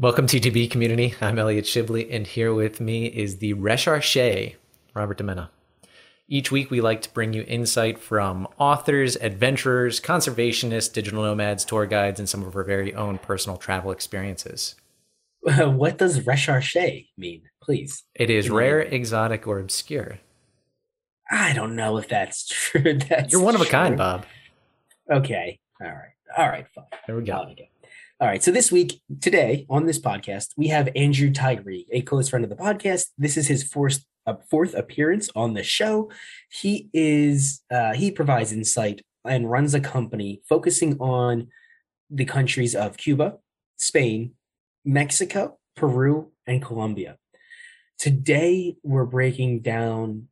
Welcome to TB community. I'm Elliot Shibley, and here with me is the recherche, Robert Demena. Each week, we like to bring you insight from authors, adventurers, conservationists, digital nomads, tour guides, and some of our very own personal travel experiences. what does recherche mean, please? It is rare, exotic, or obscure. I don't know if that's true. That's You're one of a true. kind, Bob. Okay. All right. All right. Fine. There we go. All right. So this week, today on this podcast, we have Andrew Tyree, a close friend of the podcast. This is his fourth uh, fourth appearance on the show. He is uh, he provides insight and runs a company focusing on the countries of Cuba, Spain, Mexico, Peru, and Colombia. Today, we're breaking down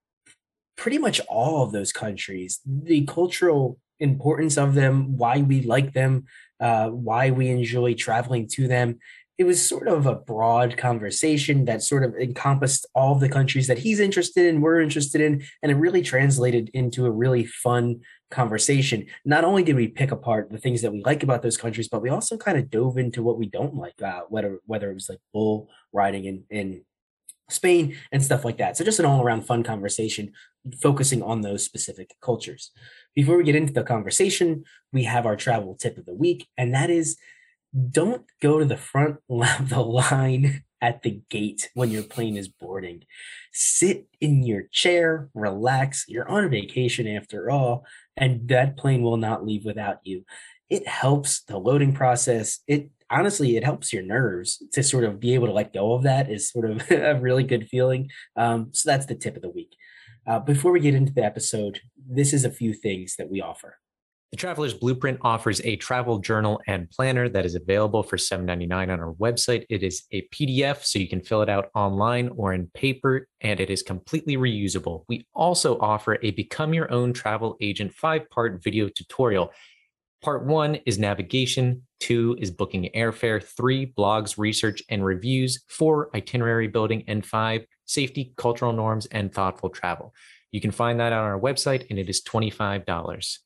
pretty much all of those countries, the cultural importance of them, why we like them, uh, why we enjoy traveling to them. It was sort of a broad conversation that sort of encompassed all the countries that he's interested in, we're interested in, and it really translated into a really fun conversation. Not only did we pick apart the things that we like about those countries, but we also kind of dove into what we don't like, uh, whether whether it was like bull riding in in Spain and stuff like that. So just an all around fun conversation focusing on those specific cultures. Before we get into the conversation, we have our travel tip of the week, and that is don't go to the front of the line at the gate when your plane is boarding. Sit in your chair, relax. You're on a vacation after all, and that plane will not leave without you. It helps the loading process. It honestly, it helps your nerves to sort of be able to let go of that is sort of a really good feeling. Um, so that's the tip of the week. Uh, before we get into the episode, this is a few things that we offer. The Traveler's Blueprint offers a travel journal and planner that is available for $7.99 on our website. It is a PDF, so you can fill it out online or in paper, and it is completely reusable. We also offer a Become Your Own Travel Agent five part video tutorial. Part one is navigation, two is booking airfare, three blogs, research, and reviews, four itinerary building, and five safety, cultural norms, and thoughtful travel. You can find that on our website, and it is $25.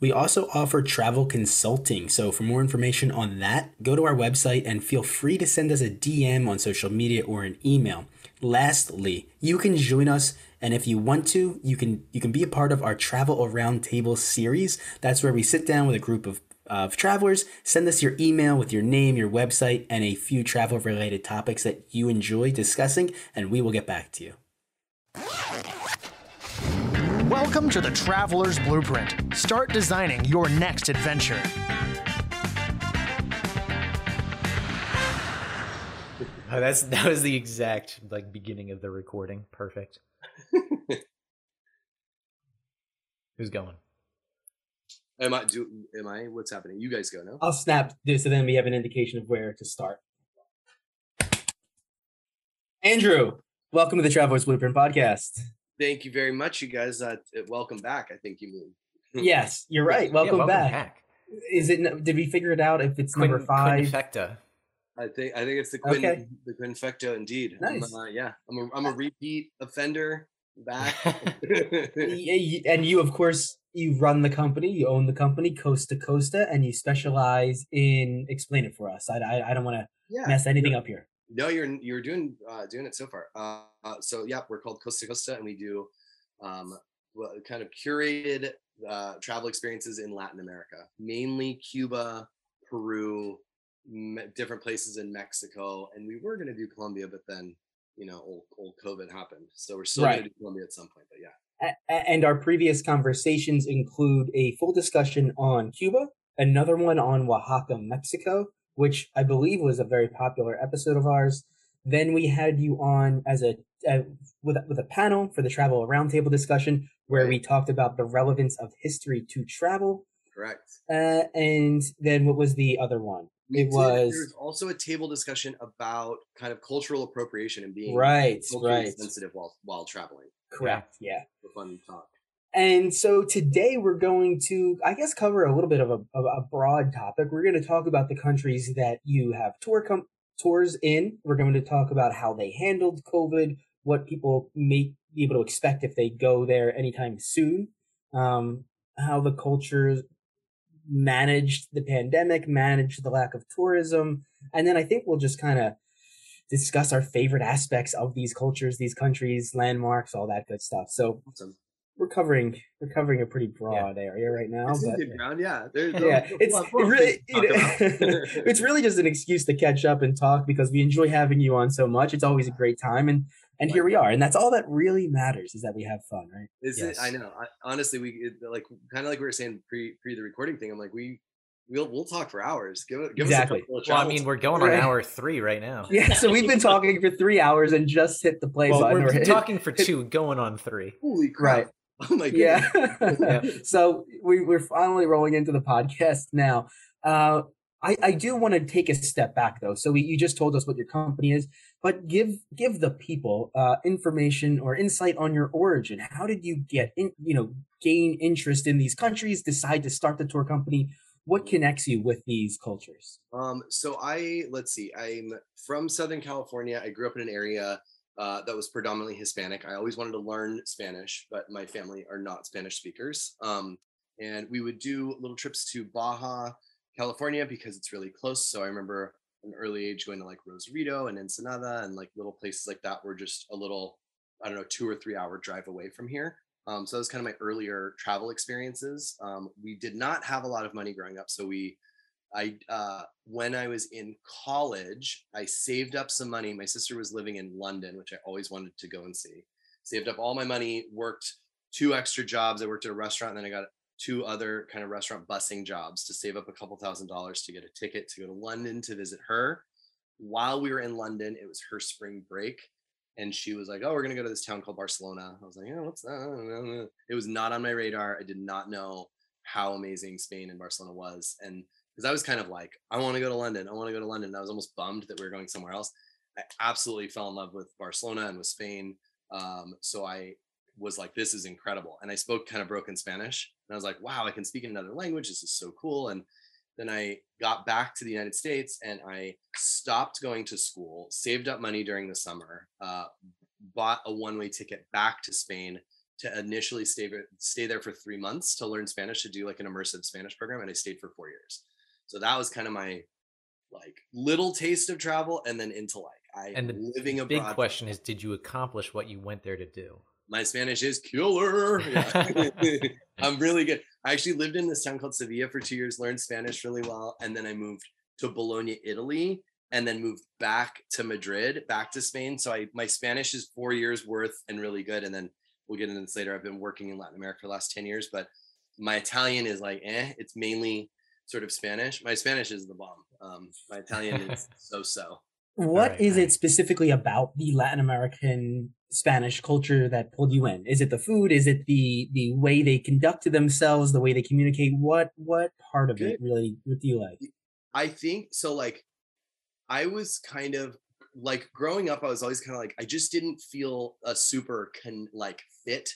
We also offer travel consulting. So, for more information on that, go to our website and feel free to send us a DM on social media or an email. Lastly, you can join us and if you want to, you can you can be a part of our travel around table series. That's where we sit down with a group of of travelers, send us your email with your name, your website, and a few travel related topics that you enjoy discussing, and we will get back to you. Welcome to the Traveler's Blueprint. Start designing your next adventure. Oh, that's that was the exact like beginning of the recording. Perfect. Who's going? Am I do? Am I? What's happening? You guys go now. I'll snap this so then we have an indication of where to start. Andrew, welcome to the Traveler's Blueprint podcast. Thank you very much, you guys. Uh, welcome back. I think you mean. Yes, you're right. Yeah, Welcome, back. Is it? Did we figure it out? If it's number five, Quinfecta. I think I think it's the Quin Okay. the Quinfecto indeed. I'm, Nice. uh, yeah, I'm a I'm a repeat offender. Back. Y- y- and you, of course, you run the company. You own the company, Coast to Costa, and you specialize in. Explain it for us. I I, I don't want to yeah. mess anything up here. No, you're you're doing uh, doing it so far. Uh, uh, so yeah, we're called Costa Costa, and we do um, well, kind of curated uh, travel experiences in Latin America, mainly Cuba, Peru, different places in Mexico, and we were going to do Colombia, but then you know old old COVID happened, so we're still Right. going to do Colombia at some point. But yeah, a- and our previous conversations include a full discussion on Cuba, another one on Oaxaca, Mexico, which I believe was a very popular episode of ours. Then we had you on as a uh, with a- with a panel for the travel roundtable discussion, where we talked about the relevance of history to travel. correct. Uh, and then what was the other one? We It did- was- There's also a table discussion about kind of cultural appropriation and being Right, right. sensitive while while traveling. Correct. Yeah. For fun talk. And so today we're going to, I guess, cover a little bit of a, of a broad topic. We're going to talk about the countries that you have tour com- tours in. We're going to talk about how they handled COVID, what people may be able to expect if they go there anytime soon, um, how the cultures managed the pandemic, managed the lack of tourism, and then I think we'll just kind of discuss our favorite aspects of these cultures, these countries, landmarks, all that good stuff. So Awesome. We're covering we're covering a pretty broad area right now. It's but good ground, yeah. There's yeah, it's it really it, it's really just an excuse to catch up and talk because we enjoy having you on so much. It's always a great time, and and here we are, and that's all that really matters is that we have fun, right? Is it? I know. I, honestly, we it, like kind of like we were saying pre pre the recording thing. I'm like, we we'll we'll talk for hours. Give it. Give Exactly. Us a couple of Well, I mean, we're going on hour three right now. Yeah, so we've been talking for three hours and just hit the play Well, button. we're or hit- talking for two, going on three. holy crap. right. Oh my goodness. Yeah. so we, we're finally rolling into the podcast now. Uh, I, I do want to take a step back though. So we, you just told us what your company is, but give give the people uh, information or insight on your origin. How did you get in? You know, gain interest in these countries, decide to start the tour company. What connects you with these cultures? Um, so I let's see, I'm from Southern California. I grew up in an area uh, that was predominantly Hispanic. I always wanted to learn Spanish, but my family are not Spanish speakers. Um, and we would do little trips to Baja, California, because it's really close. So I remember an early age going to like Rosarito and Ensenada and like little places like that were just a little, I don't know, two or three hour drive away from here. Um, so that was kind of my earlier travel experiences. Um, we did not have a lot of money growing up, so we I uh, when I was in college, I saved up some money. My sister was living in London, which I always wanted to go and see. Saved up all my money, worked two extra jobs. I worked at a restaurant, and then I got two other kind of restaurant busing jobs to save up a couple thousand dollars to get a ticket to go to London to visit her. While we were in London, it was her spring break, and she was like, "Oh, we're gonna go to this town called Barcelona." I was like, "Yeah, what's that?" I don't know." It was not on my radar. I did not know how amazing Spain and Barcelona was, and because I was kind of like, I want to go to London. I want to go to London. And I was almost bummed that we were going somewhere else. I absolutely fell in love with Barcelona and with Spain. Um, so I was like, this is incredible. And I spoke kind of broken Spanish. And I was like, wow, I can speak in another language. This is so cool. And then I got back to the United States and I stopped going to school, saved up money during the summer, uh, bought a one way ticket back to Spain to initially stay, stay there for three months to learn Spanish, to do like an immersive Spanish program. And I stayed for four years. So that was kind of my like little taste of travel and then into like I And the living Big question is, did you accomplish what you went there to do? My Spanish is killer. Yeah. I'm really good. I actually lived in this town called Sevilla for two years, learned Spanish really well, and then I moved to Bologna, Italy, and then moved back to Madrid, back to Spain. So I my Spanish is four years worth and really good. And then we'll get into this later. I've been working in Latin America for the last 10 years, but my Italian is like eh, it's mainly sort of Spanish. My Spanish is the bomb. Um, my Italian is so so. What right, is right. it specifically about the Latin American Spanish culture that pulled you in? Is it the food? Is it the the way they conduct themselves, the way they communicate? What what part of it really what do you like? I think so. Like, I was kind of like growing up. I was always kind of like I just didn't feel a super con like fit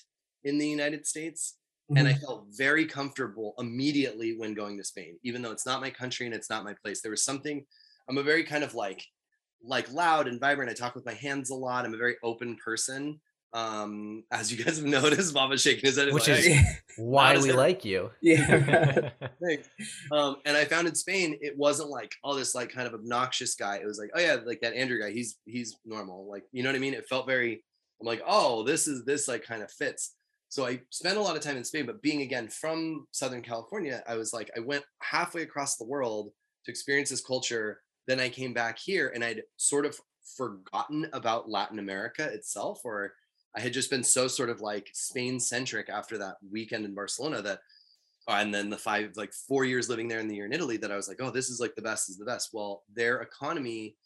in the United States, and I felt very comfortable immediately when going to Spain, even though it's not my country and it's not my place. There was something. I'm a very kind of like like loud and vibrant. I talk with my hands a lot. I'm a very open person. Um, as you guys have noticed, Mama's shaking his head. Which like, is- Why we like you? yeah. Um, and I found in Spain, it wasn't like, oh, this like kind of obnoxious guy. It was like, oh yeah, like that Andrew guy. He's he's normal. Like, you know what I mean? It felt very. I'm like, oh, this is this like kind of fits. So I spent a lot of time in Spain, but being again from Southern California, I was like, I went halfway across the world to experience this culture. Then I came back here, and I'd sort of forgotten about Latin America itself, or I had just been so sort of like Spain centric after that weekend in Barcelona that uh, and then the five like four years living there and the year in italy that i was like oh this is like the best is the best well their economy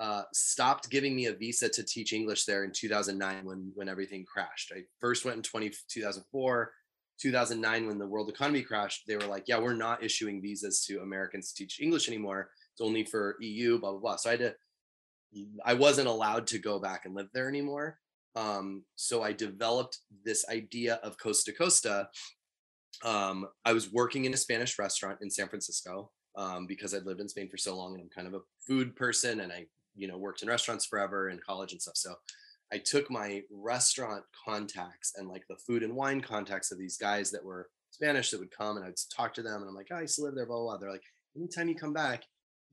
uh, stopped giving me a visa to teach english there in 2009 when when everything crashed. I first went in 20, 2004 2009 when the world economy crashed they were like yeah we're not issuing visas to americans to teach english anymore. It's only for eu blah blah blah. So i had to i wasn't allowed to go back and live there anymore. Um, so i developed this idea of costa costa. Um, I was working in a Spanish restaurant in San Francisco um, because I'd lived in Spain for so long and I'm kind of a food person and I, you know, worked in restaurants forever in college and stuff. So I took my restaurant contacts and like the food and wine contacts of these guys that were Spanish that would come and I'd talk to them and I'm like, oh, I used to live there, blah, blah, blah. They're like, anytime you come back,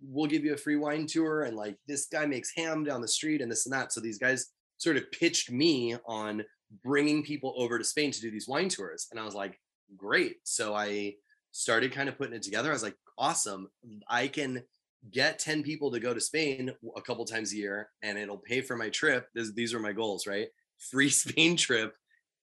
we'll give you a free wine tour. And like, this guy makes ham down the street and this and that. So these guys sort of pitched me on bringing people over to Spain to do these wine tours. And I was like, great. So I started kind of putting it together. I was like, awesome. I can get 10 people to go to Spain a couple times a year and it'll pay for my trip. This, these were my goals, right? Free Spain trip.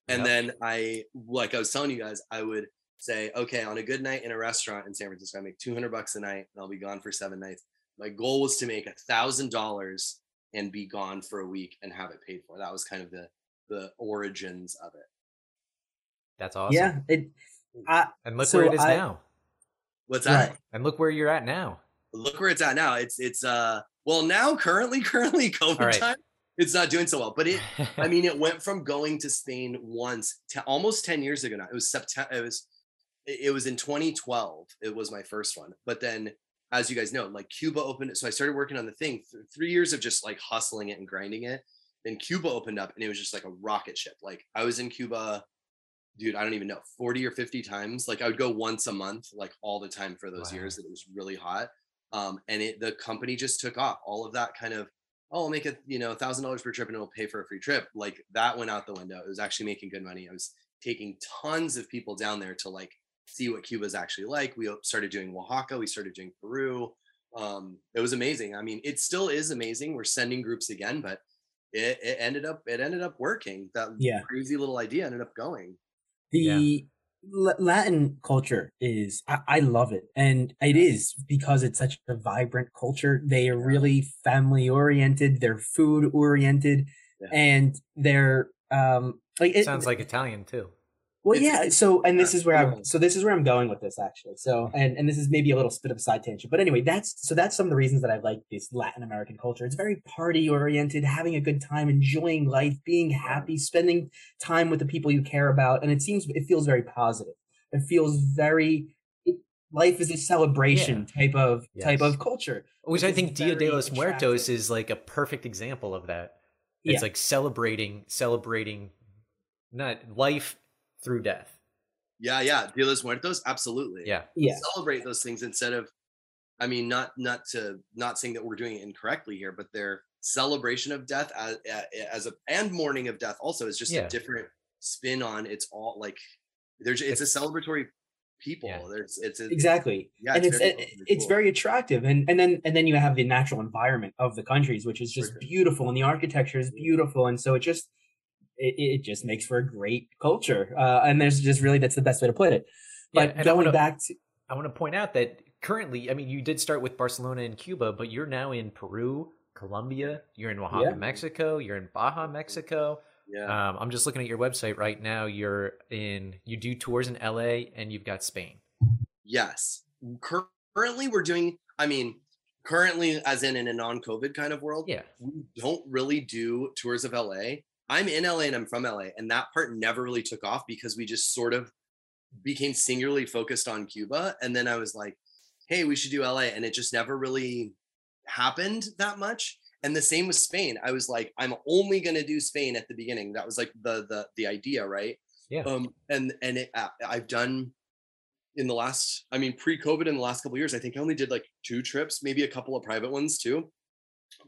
And yep. then I, like I was telling you guys, I would say, okay, on a good night in a restaurant in San Francisco, I make 200 bucks a night and I'll be gone for seven nights. My goal was to make a thousand dollars and be gone for a week and have it paid for. That was kind of the, the origins of it. That's awesome. Yeah. It, mm. I, and look so where it is I, now. What's that? Right. And look where you're at now. Look where it's at now. It's it's uh well now currently currently COVID right. time it's not doing so well. But it I mean it went from going to Spain once to almost 10 years ago now. It was September it was it was in 2012. It was my first one. But then as you guys know, like Cuba opened so I started working on the thing. Th- 3 years of just like hustling it and grinding it. Then Cuba opened up and it was just like a rocket ship. Like I was in Cuba dude, I don't even know, 40 or 50 times. Like I would go once a month, like all the time for those wow. years that it was really hot. Um, and it the company just took off. All of that kind of, oh, I'll make it, you know, thousand dollars per trip and it'll pay for a free trip. Like that went out the window. It was actually making good money. I was taking tons of people down there to like see what Cuba's actually like. We started doing Oaxaca, we started doing Peru. Um, it was amazing. I mean, it still is amazing. We're sending groups again, but it, it ended up it ended up working. That yeah. crazy little idea ended up going the yeah. Latin culture is I, I, love it and it is because it's such a vibrant culture. They are really family oriented, they're food oriented yeah. and they're um like it sounds like Italian too. Well, it's, yeah. So, and this uh, is where I'm. So this is where I'm going with this actually. So, mm-hmm. and and this is maybe a little bit of a side tangent, but anyway, that's so that's some of the reasons that I like this Latin American culture. It's very party oriented, having a good time, enjoying life, being happy, spending time with the people you care about, and it seems it feels very positive. It feels very. Life is a celebration yeah. type of yes. type of culture, which I think Dia de los Muertos is like a perfect example of that. It's yeah. like celebrating celebrating not life through death. Yeah, yeah. Dia de los Muertos, absolutely. Yeah. Yeah. Celebrate those things instead of I mean, not not to not saying that we're doing it incorrectly here, but their celebration of death as, as a and mourning of death also is just yeah. a different spin on it's all like there's it's, it's a celebratory people yeah. there's it's a, exactly yeah and it's it's, very, it's cool. very attractive and and then and then you have the natural environment of the countries which is just beautiful and the architecture is beautiful and so it just it, it just makes for a great culture. Uh, and there's just really that's the best way to put it. But yeah, going wanna, back to, I want to point out that currently, I mean, you did start with Barcelona and Cuba, but you're now in Peru, Colombia, you're in Oaxaca, yeah. Mexico, you're in Baja, Mexico. Yeah. Um, I'm just looking at your website right now. You're in, you do tours in LA and you've got Spain. Yes. Currently, we're doing, I mean, currently, as in in a non COVID kind of world, yeah, we don't really do tours of LA. I'm in LA and I'm from LA, and that part never really took off because we just sort of became singularly focused on Cuba. And then I was like, hey, we should do LA. And it just never really happened that much. And the same with Spain. I was like, I'm only gonna do Spain at the beginning. That was like the the the idea, right? Yeah. Um, and and it, uh, I've done in the last, I mean, pre-COVID in the last couple years, I think I only did like two trips, maybe a couple of private ones too.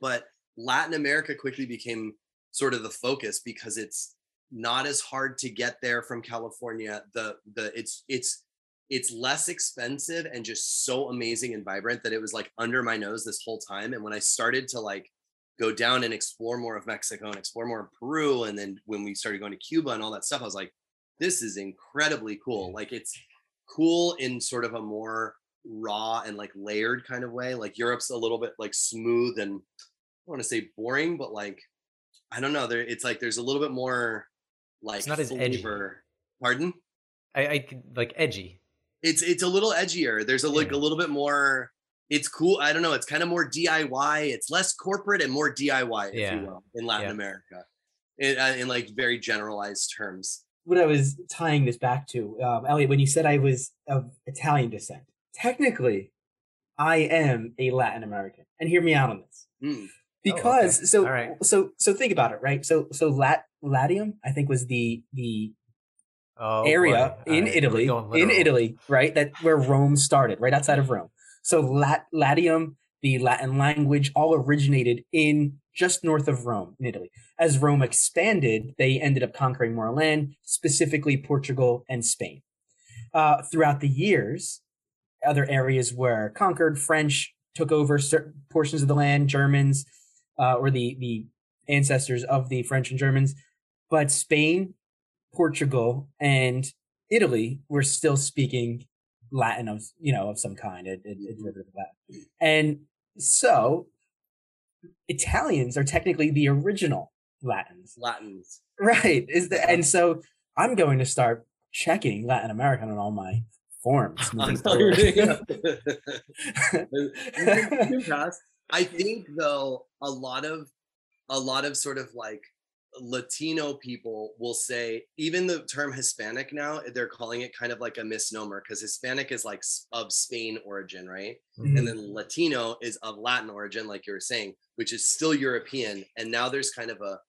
But Latin America quickly became sort of the focus because it's not as hard to get there from California. The the it's it's it's less expensive and just so amazing and vibrant that it was like under my nose this whole time. And when I started to like go down and explore more of Mexico and explore more of Peru, and then when we started going to Cuba and all that stuff, I was like, this is incredibly cool. Mm. Like it's cool in sort of a more raw and like layered kind of way. Like Europe's a little bit like smooth and I want to say boring, but like I don't know. There, it's like there's a little bit more like it's not as edgy. Pardon? I, I like edgy. It's it's a little edgier. There's a yeah. like a little bit more. It's cool. I don't know. It's kind of more DIY. It's less corporate and more DIY, if yeah. you will, in Latin yeah. America, in, uh, in like very generalized terms. What I was tying this back to, um, Elliot, when you said I was of Italian descent, technically, I am a Latin American, and hear me out on this. Mm because oh, okay. so right. so so think about it right so so lat latium i think was the the Oh, area in right, Italy, in. Italy, right? That where Rome started, right outside of Rome. So Lat- Latium, the Latin language, all originated in just north of Rome in Italy. As Rome expanded, they ended up conquering more land, specifically Portugal and Spain. Uh, throughout the years, other areas were conquered. French took over certain portions of the land. Germans, uh, or the the ancestors of the French and Germans, but Spain, Portugal, and Italy were still speaking Latin of you know of some kind, a, a, derivative of Latin, and so Italians are technically the original Latins, Latins. right? Is the and so I'm going to start checking Latin American on all my forms. I think though a lot of a lot of sort of like Latino people will say even the term Hispanic now they're calling it kind of like a misnomer because Hispanic is like of Spain origin, right? Mm-hmm. And then Latino is of Latin origin, like you were saying, which is still European. And now there's kind of a,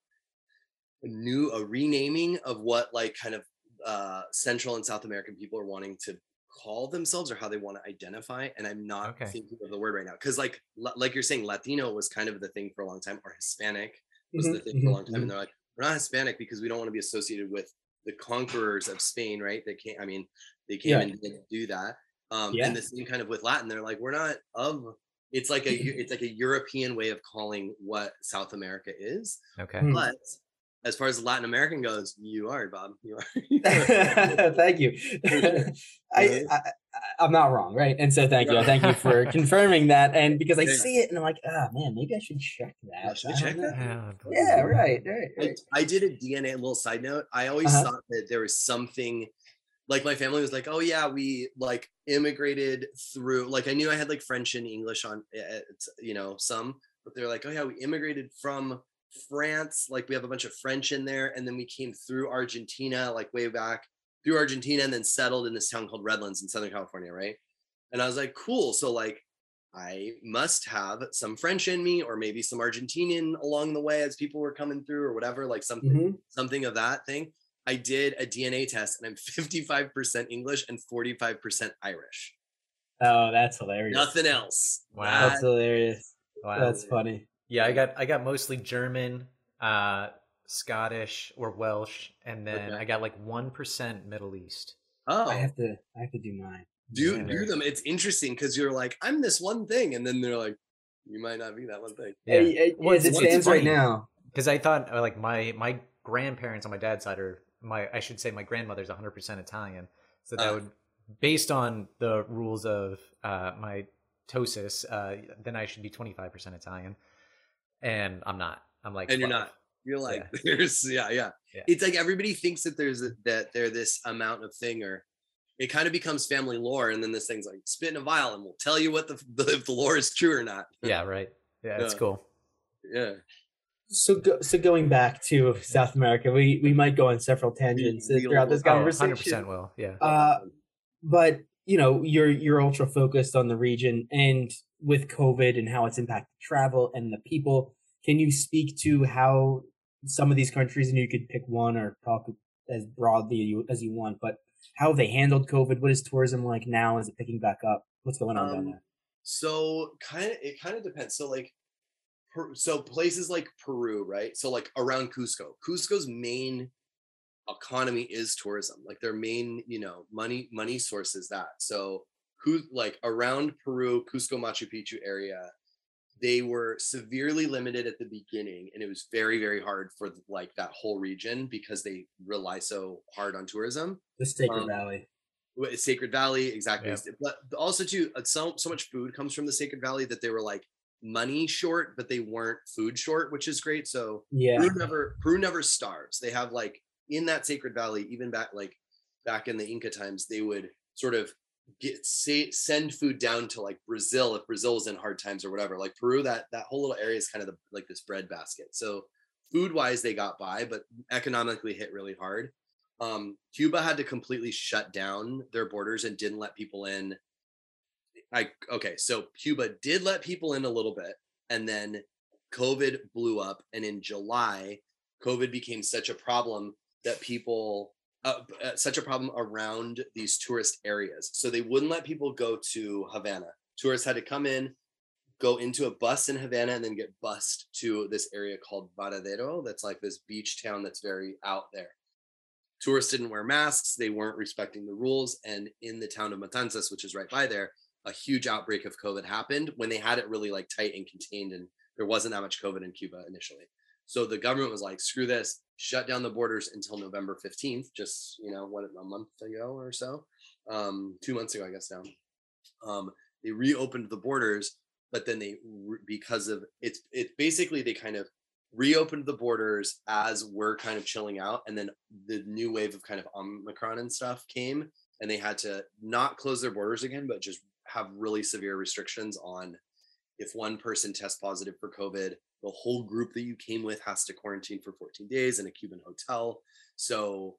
a new a renaming of what like kind of uh, Central and South American people are wanting to call themselves or how they want to identify. And I'm not Okay. thinking of the word right now because like like you're saying, Latino was kind of the thing for a long time, or Hispanic was the Mhm, thing for a mhm, long time. And they're like, we're not Hispanic because we don't want to be associated with the conquerors of Spain, right? They can't. I mean, they came Yeah. and didn't do that. Um, Yeah. And the same kind of with Latin, they're like, we're not of. It's like a it's like a European way of calling what South America is. Okay. But as far as Latin American goes, you are Bob. You are. thank you. I, I I'm not wrong, right? And so thank you. Thank you for confirming that. And because I Yeah. see it and I'm like, ah man, maybe I should check that. Yeah, should I check that? Yeah, Yeah, right, right, I, right. I did a DNA. A little side note. I always Uh-huh. thought that there was something. Like my family was like, oh yeah, we like immigrated through. Like I knew I had like French and English on, uh, you know, some. But they're like, oh yeah, we immigrated from France. Like we have a bunch of French in there, and then we came through Argentina, like way back through Argentina, and then settled in this town called Redlands in Southern California, right? And I was like, cool. So like I must have some French in me, or maybe some Argentinian along the way as people were coming through, or whatever, like something, Mhm. something of that thing. I did a DNA test, and I'm 55% English and 45% Irish. Oh, that's hilarious. Nothing else. Wow. That's hilarious. Wow. That's funny. Yeah, I got I got mostly German, uh, Scottish or Welsh, and then Okay. I got like one percent Middle East. oh, I have to I have to do mine. do Yeah. do them. It's interesting because you're like, I'm this one thing, and then they're like, you might not be that one thing. Yeah, Hey, hey, Well, as it it's- it's stands right now. because I thought uh, like my my grandparents on my dad's side are my I should say my grandmother's 100 percent Italian, so that Ah. would based on the rules of uh, my tosis, uh, then I should be 25 percent Italian, and I'm not. I'm like and you're not. You're like, Yeah. there's, yeah, yeah, Yeah. It's like everybody thinks that there's a, that they're this amount of thing, or it kind of becomes family lore, and then this thing's like spit in a vial, and we'll tell you what the, the if the lore is true or not. Yeah, right. Yeah, that's Yeah. cool. yeah. So go, so going back to South America, we we might go on several tangents we throughout this will. Oh, conversation. 100 percent will. Yeah. Uh, but you know you're you're ultra focused on the region and with covid and how it's impacted travel and the people can you speak to how some of these countries and you could pick one or talk as broadly as you want but how they handled covid what is tourism like now is it picking back up what's going on down Um, there So kind of it kind of depends. So like Per- so places like Peru, right? So like around Cusco. Cusco's main economy is tourism. Like their main, you know, money money source is that. So who like around Peru, Cusco, Machu Picchu area, they were severely limited at the beginning and it was very very hard for like that whole region because they rely so hard on tourism the sacred um, valley Sacred Valley, exactly. Yeah. But also too, uh, so so much food comes from the Sacred Valley that they were like money short, but they weren't food short, which is great. So yeah Peru never Peru never starves. They have like in that Sacred Valley, even back like back in the Inca times, they would sort of get say send food down to like Brazil if Brazil is in hard times or whatever. Like Peru, that that whole little area is kind of the, like this bread basket. So food wise, they got by, but economically hit really hard um, Cuba had to completely shut down their borders and didn't let people in. I okay, so Cuba did let people in a little bit, and then COVID blew up, and in July, COVID became such a problem that people uh, uh, such a problem around these tourist areas. So they wouldn't let people go to Havana. Tourists had to come in, go into a bus in Havana, and then get bused to this area called Varadero. That's like this beach town that's very out there. Tourists didn't wear masks. They weren't respecting the rules. And in the town of Matanzas, which is right by there, a huge outbreak of COVID happened when they had it really like tight and contained, and there wasn't that much COVID in Cuba initially. So the government was like, screw this, shut down the borders until November 15th, just, you know, what, a month ago or so, um, two months ago, I guess now. Um, they reopened the borders, but then they, because of it's, it basically, they kind of reopened the borders as we're kind of chilling out. And then the new wave of kind of Omicron and stuff came and they had to not close their borders again, but just have really severe restrictions on if one person tests positive for COVID, the whole group that you came with has to quarantine for 14 days in a Cuban hotel. So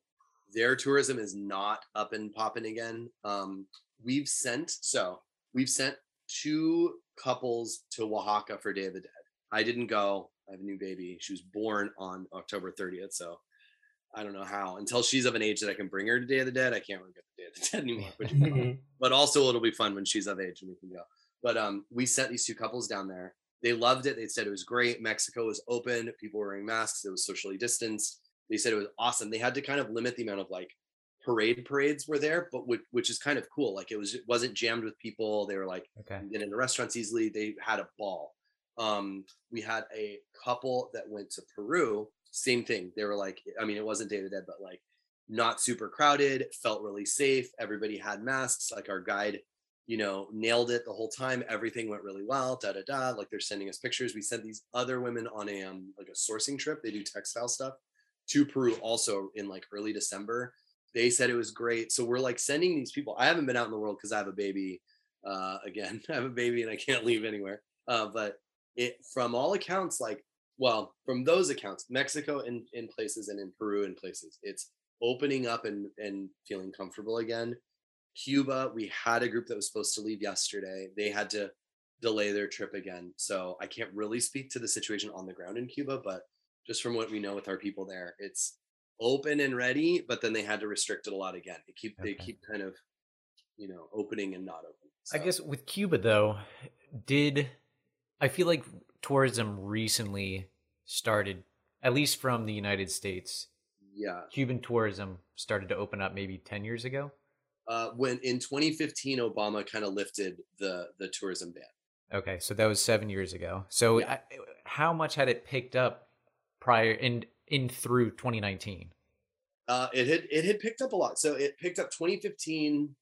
their tourism is not up and popping again. Um, we've sent so we've sent two couples to Oaxaca for Day of the Dead. I didn't go. I have a new baby. She was born on October 30th, so I don't know how. Until she's of an age that I can bring her to Day of the Dead, I can't really get the Day of the Dead anymore. But, but also, it'll be fun when she's of age and we can go. But um, we sent these two couples down there. They loved it. They said it was great. Mexico was open. People were wearing masks. It was socially distanced. They said it was awesome. They had to kind of limit the amount of like parade parades were there, but which, which is kind of cool. Like it was it wasn't jammed with people. They were like Okay. get into restaurants easily. They had a ball. Um, we had a couple that went to Peru. Same thing. They were like, I mean, it wasn't Day the Dead, but like not super crowded. Felt really safe. Everybody had masks. Like our guide you know, nailed it the whole time. Everything went really well. Da da da. Like they're sending us pictures. We sent these other women on a um like a sourcing trip. They do textile stuff to Peru also in like early December. They said it was great. So we're like sending these people. I haven't been out in the world because I have a baby. Uh, again, I have a baby and I can't leave anywhere. Uh, but it from all accounts, like well, from those accounts, Mexico in in places and in Peru in places, it's opening up and and feeling comfortable again Cuba, we had a group that was supposed to leave yesterday. They had to delay their trip again. So I can't really speak to the situation on the ground in Cuba, but just from what we know with our people there, it's open and ready, but then they had to restrict it a lot again. They keep they keep kind of, you know, opening and not open. I guess with Cuba though, did I feel like tourism recently started, at least from the United States, yeah. Cuban tourism started to open up maybe 10 years ago? Uh, when in 2015, Obama kind of lifted the the tourism ban. Okay, so that was 7 years ago. So Yeah. I, how much had it picked up prior in in through 2019? Uh, it had it had picked up a lot. So it picked up 2015.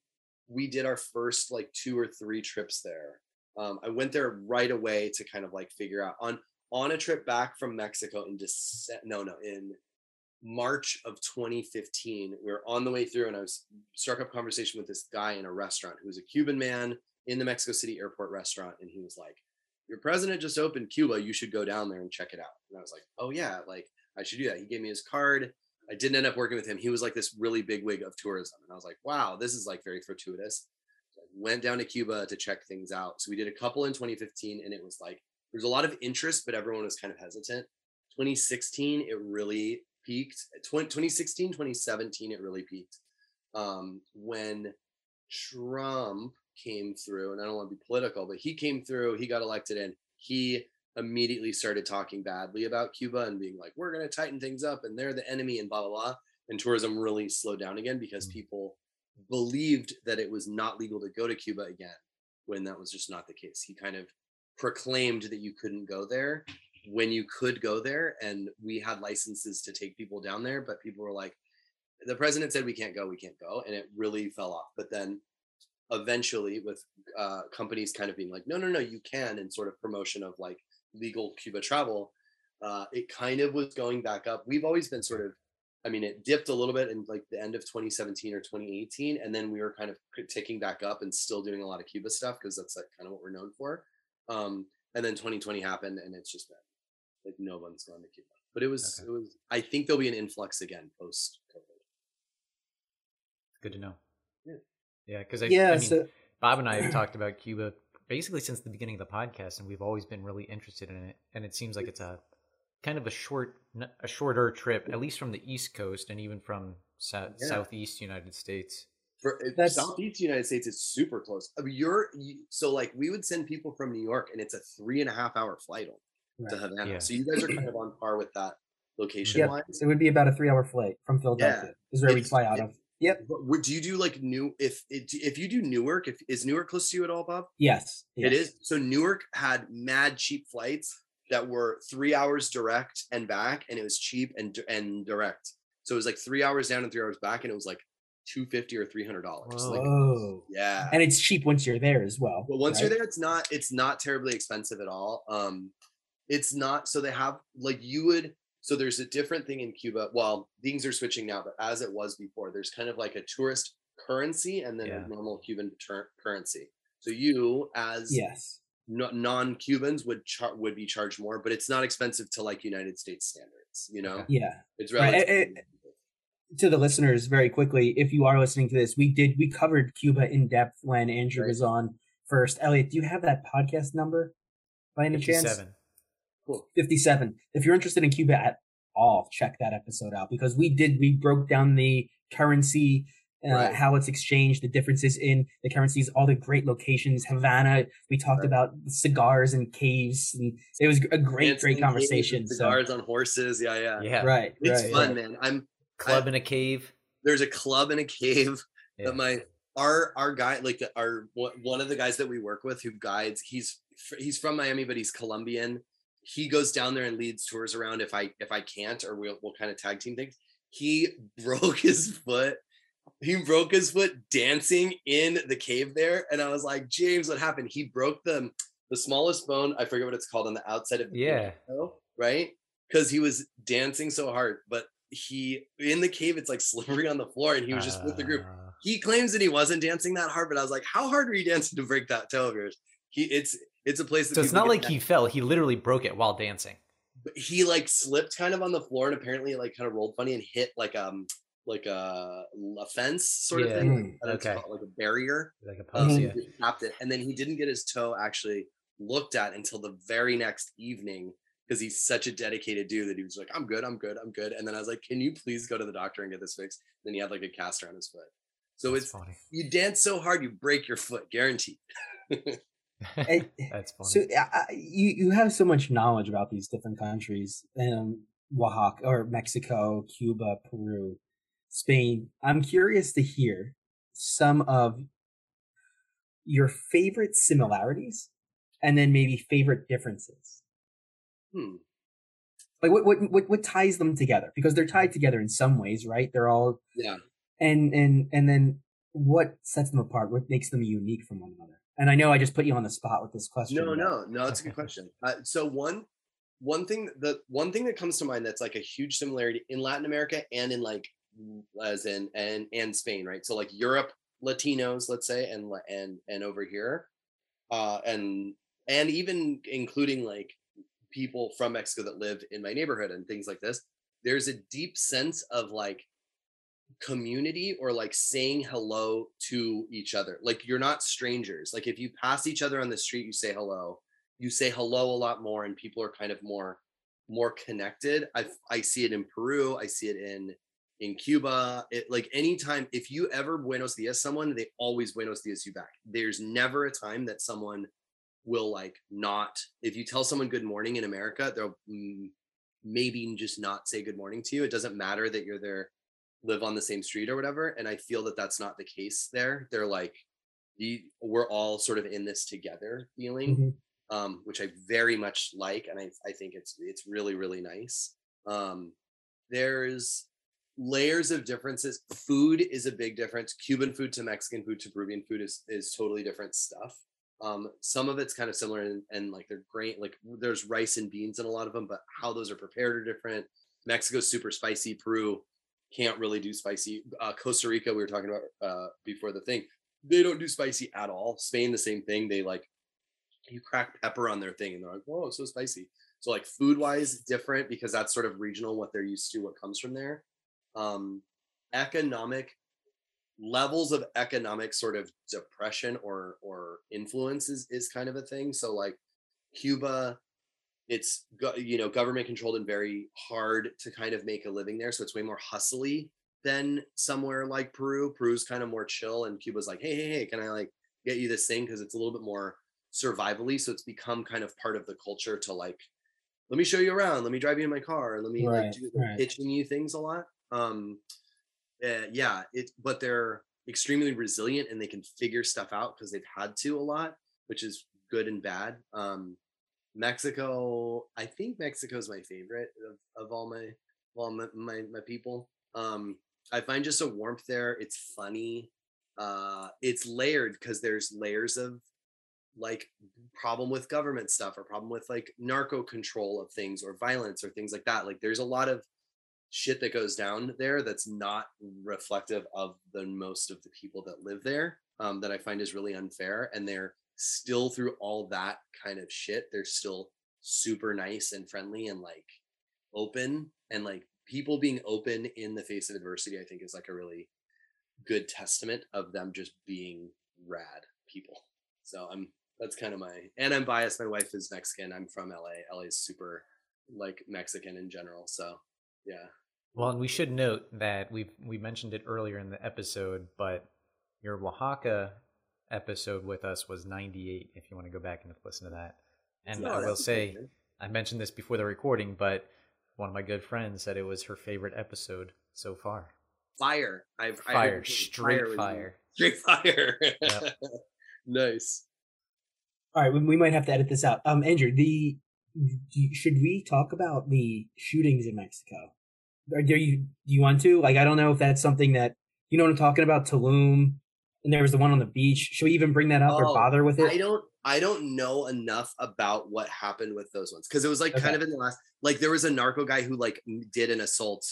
We did our first like two or three trips there. Um, I went there right away to kind of like figure out on on a trip back from Mexico in December. No, no, in March of 2015. We were on the way through, and I was struck up conversation with this guy in a restaurant who was a Cuban man in the Mexico City airport restaurant, and he was like, "Your president just opened Cuba. You should go down there and check it out." And I was like, "Oh yeah, like I should do that." He gave me his card. I didn't end up working with him. He was like this really big wig of tourism. And I was like, wow, this is like very fortuitous. So went down to Cuba to check things out. So we did a couple in 2015 and it was like, there's a lot of interest, but everyone was kind of hesitant. 2016, it really peaked. 20, 2016, 2017, it really peaked. Um, when Trump came through, and I don't want to be political, but he came through, he got elected and he immediately started talking badly about Cuba and being like, we're going to tighten things up and they're the enemy and blah, blah, blah. And tourism really slowed down again because Mm. people believed that it was not legal to go to Cuba again when that was just not the case. He kind of proclaimed that you couldn't go there when you could go there. And we had licenses to take people down there, but people were like, the president said we can't go, we can't go. And it really fell off. But then eventually with uh, companies kind of being like, no, no, no, you can, and sort of promotion of like legal Cuba travel, uh, it kind of was going back up. We've always been sort of, I mean, it dipped a little bit in like the end of 2017 or 2018, and then we were kind of ticking back up and still doing a lot of Cuba stuff because that's like kind of what we're known for. Um, and then 2020 happened, and it's just been like no one's going gone to Cuba. But it was, Okay. it was. I think there'll be an influx again post COVID. Good to know. Yeah. Yeah, because I, yeah. I mean, so Bob and I have talked about Cuba basically since the beginning of the podcast, and we've always been really interested in it. And it seems like it's a kind of a short, a shorter trip, at least from the East Coast and even from Sou- Yeah. southeast United States. For if That's- Southeast United States is super close. I mean, you're you, so like we would send people from New York, and it's a three and a half hour flight to Right. Havana. Yeah. So you guys are kind of on par with that location Yep. wise. It would be about a three-hour flight from Philadelphia. yeah. Is where we fly out it- of. Yep. But would you do like new if if you do Newark? If is Newark close to you at all, Bob? Yes. It yes. is. So Newark had mad cheap flights that were three hours direct and back, and it was cheap and and direct. So it was like three hours down and three hours back, and it was like two fifty or three hundred dollars. Whoa. Like, Oh. yeah. And it's cheap once you're there as well. But once you're there, it's not it's not terribly expensive at all. Um, it's not. So they have like you would. So there's a different thing in Cuba. Well, things are switching now, but as it was before, there's kind of like a tourist currency and then Yeah. a normal Cuban ter- currency. So you as Yes. non-Cubans would char- would be charged more, but it's not expensive to like United States standards. You know, Yeah. it's Right, relatively. eh, eh, To the listeners, very quickly, if you are listening to this, we did we covered Cuba in depth when Andrew Right. was on first. Elliot, do you have that podcast number by any chance? 57. cool. 57. If you're interested in Cuba at all, check that episode out because we did, we broke down the currency, uh, Right. how it's exchanged, the differences in the currencies, all the great locations, Havana. We talked Right. about cigars and caves, and it was a great, Dancing great conversation. with So, Cigars on horses. Yeah, yeah. Yeah. right, It's right, fun, right. man. I'm Club in a cave. there's a club in a cave Yeah. that my our our guy like the, our one one of the guys that we work with who guides he's he's from Miami but he's Colombian he goes down there and leads tours around if I if I can't or we'll we'll kind of tag team things. He broke his foot he broke his foot dancing in the cave there and I was like James what happened? He broke the the smallest bone I forget what it's called on the outside of the Yeah. toe, right? Because he was dancing so hard but he in the cave it's like slippery on the floor and he was just with the group. Uh, he claims that he wasn't dancing that hard, but I was like, how hard were you dancing to break that toe of yours? He it's it's a place that So it's not get like he fell. He literally broke it while dancing. but he like slipped kind of on the floor and apparently like kind of rolled funny and hit like um like a, a fence sort of thing. Mm. I don't know what it's Okay. called, like a barrier. Like a Um, post. Mhm. yeah. he tapped it, and then he didn't get his toe actually looked at until the very next evening because he's such a dedicated dude that he was like, "I'm good, I'm good, I'm good." And then I was like, "Can you please go to the doctor and get this fixed?" And Then he had like a cast around his foot. So That's it's funny. you dance so hard you break your foot, guaranteed. That's funny. so uh, uh, you you have so much knowledge about these different countries, um, Oaxaca or Mexico, Cuba, Peru, Spain. I'm curious to hear some of your favorite similarities, and then maybe favorite differences. Hmm. Like what what what, what ties them together? Because they're tied together in some ways, right? They're all Yeah. and and and then what sets them apart? What makes them unique from one another? And I know I just put you on the spot with this question. No, no, no. That's a good question. Uh, so one, one thing the one thing that comes to mind that's like a huge similarity in Latin America and in like as in and and Spain, right? So like Europe, Latinos, let's say, and and and over here, uh, and and even including like people from Mexico that live in my neighborhood and things like this. There's a deep sense of like community or like saying hello to each other. Like you're not strangers. Like if you pass each other on the street, you say hello. You say hello a lot more, and people are kind of more more connected. I I see it in Peru. I see it in in Cuba. It like anytime if you ever Buenos Dias someone, they always Buenos Dias you back. There's never a time that someone will like not if you tell someone good morning in America, they'll mm, maybe just not say good morning to you. It doesn't matter that you're there live on the same street or whatever and i feel that that's not the case there. They're like the we're all sort of in this together feeling Mhm. um which i very much like and i i think it's it's really really nice. Um there's layers of differences. Food is a big difference. Cuban food to mexican food to peruvian food is is totally different stuff. Um some of it's kind of similar and, and like they're great like there's rice and beans in a lot of them but how those are prepared are different. Mexico's super spicy. Peru can't really do spicy. Uh, Costa Rica, we were talking about uh, before the thing, they don't do spicy at all. Spain, the same thing. They like you crack pepper on their thing, and they're like, "Whoa, it's so spicy." So like food wise, different because that's sort of regional, what they're used to, what comes from there. Um, economic levels of economic sort of depression or or influence is, is kind of a thing. So like Cuba, it's you know government controlled and very hard to kind of make a living there so it's way more hustly than somewhere like Peru. Peru's kind of more chill, and Cuba's like, hey, hey, hey, can I like get you this thing? Because it's a little bit more survivally. So it's become kind of part of the culture to like, let me show you around, let me drive you in my car, let me like do right. pitching you things a lot. Um, uh, yeah, it but they're extremely resilient and they can figure stuff out because they've had to a lot, which is good and bad. Um, Mexico, I think Mexico is my favorite of, of all my well my, my my people. Um, I find just a warmth there. It's funny. Uh, it's layered because there's layers of like problem with government stuff or problem with like narco control of things or violence or things like that. Like there's a lot of shit that goes down there that's not reflective of the most of the people that live there um, that I find is really unfair. And they're still through all that kind of shit, they're still super nice and friendly and like open and like people being open in the face of adversity, I think is like a really good testament of them just being rad people. So I'm that's kind of my and I'm biased. My wife is Mexican. I'm from LA. LA is super like Mexican in general. So yeah. Well, and we should note that we've we mentioned it earlier in the episode, but your Oaxaca episode with us was 98 if you want to go back and listen to that. And No, I will say good. I mentioned this before the recording, but one of my good friends said it was her favorite episode so far. fire. I've Fire, the term straight was- fire. Straight fire. Yep. nice. All right, we, we might have to edit this out. Um, Andrew, the should we talk about the shootings in Mexico? Or do you do you want to? Like, I don't know if that's something that you know what I'm talking about. Tulum, and there was the one on the beach. Should we even bring that up or Oh, bother with it? I don't I don't know enough about what happened with those ones because it was like Okay. kind of in the last like there was a narco guy who like did an assault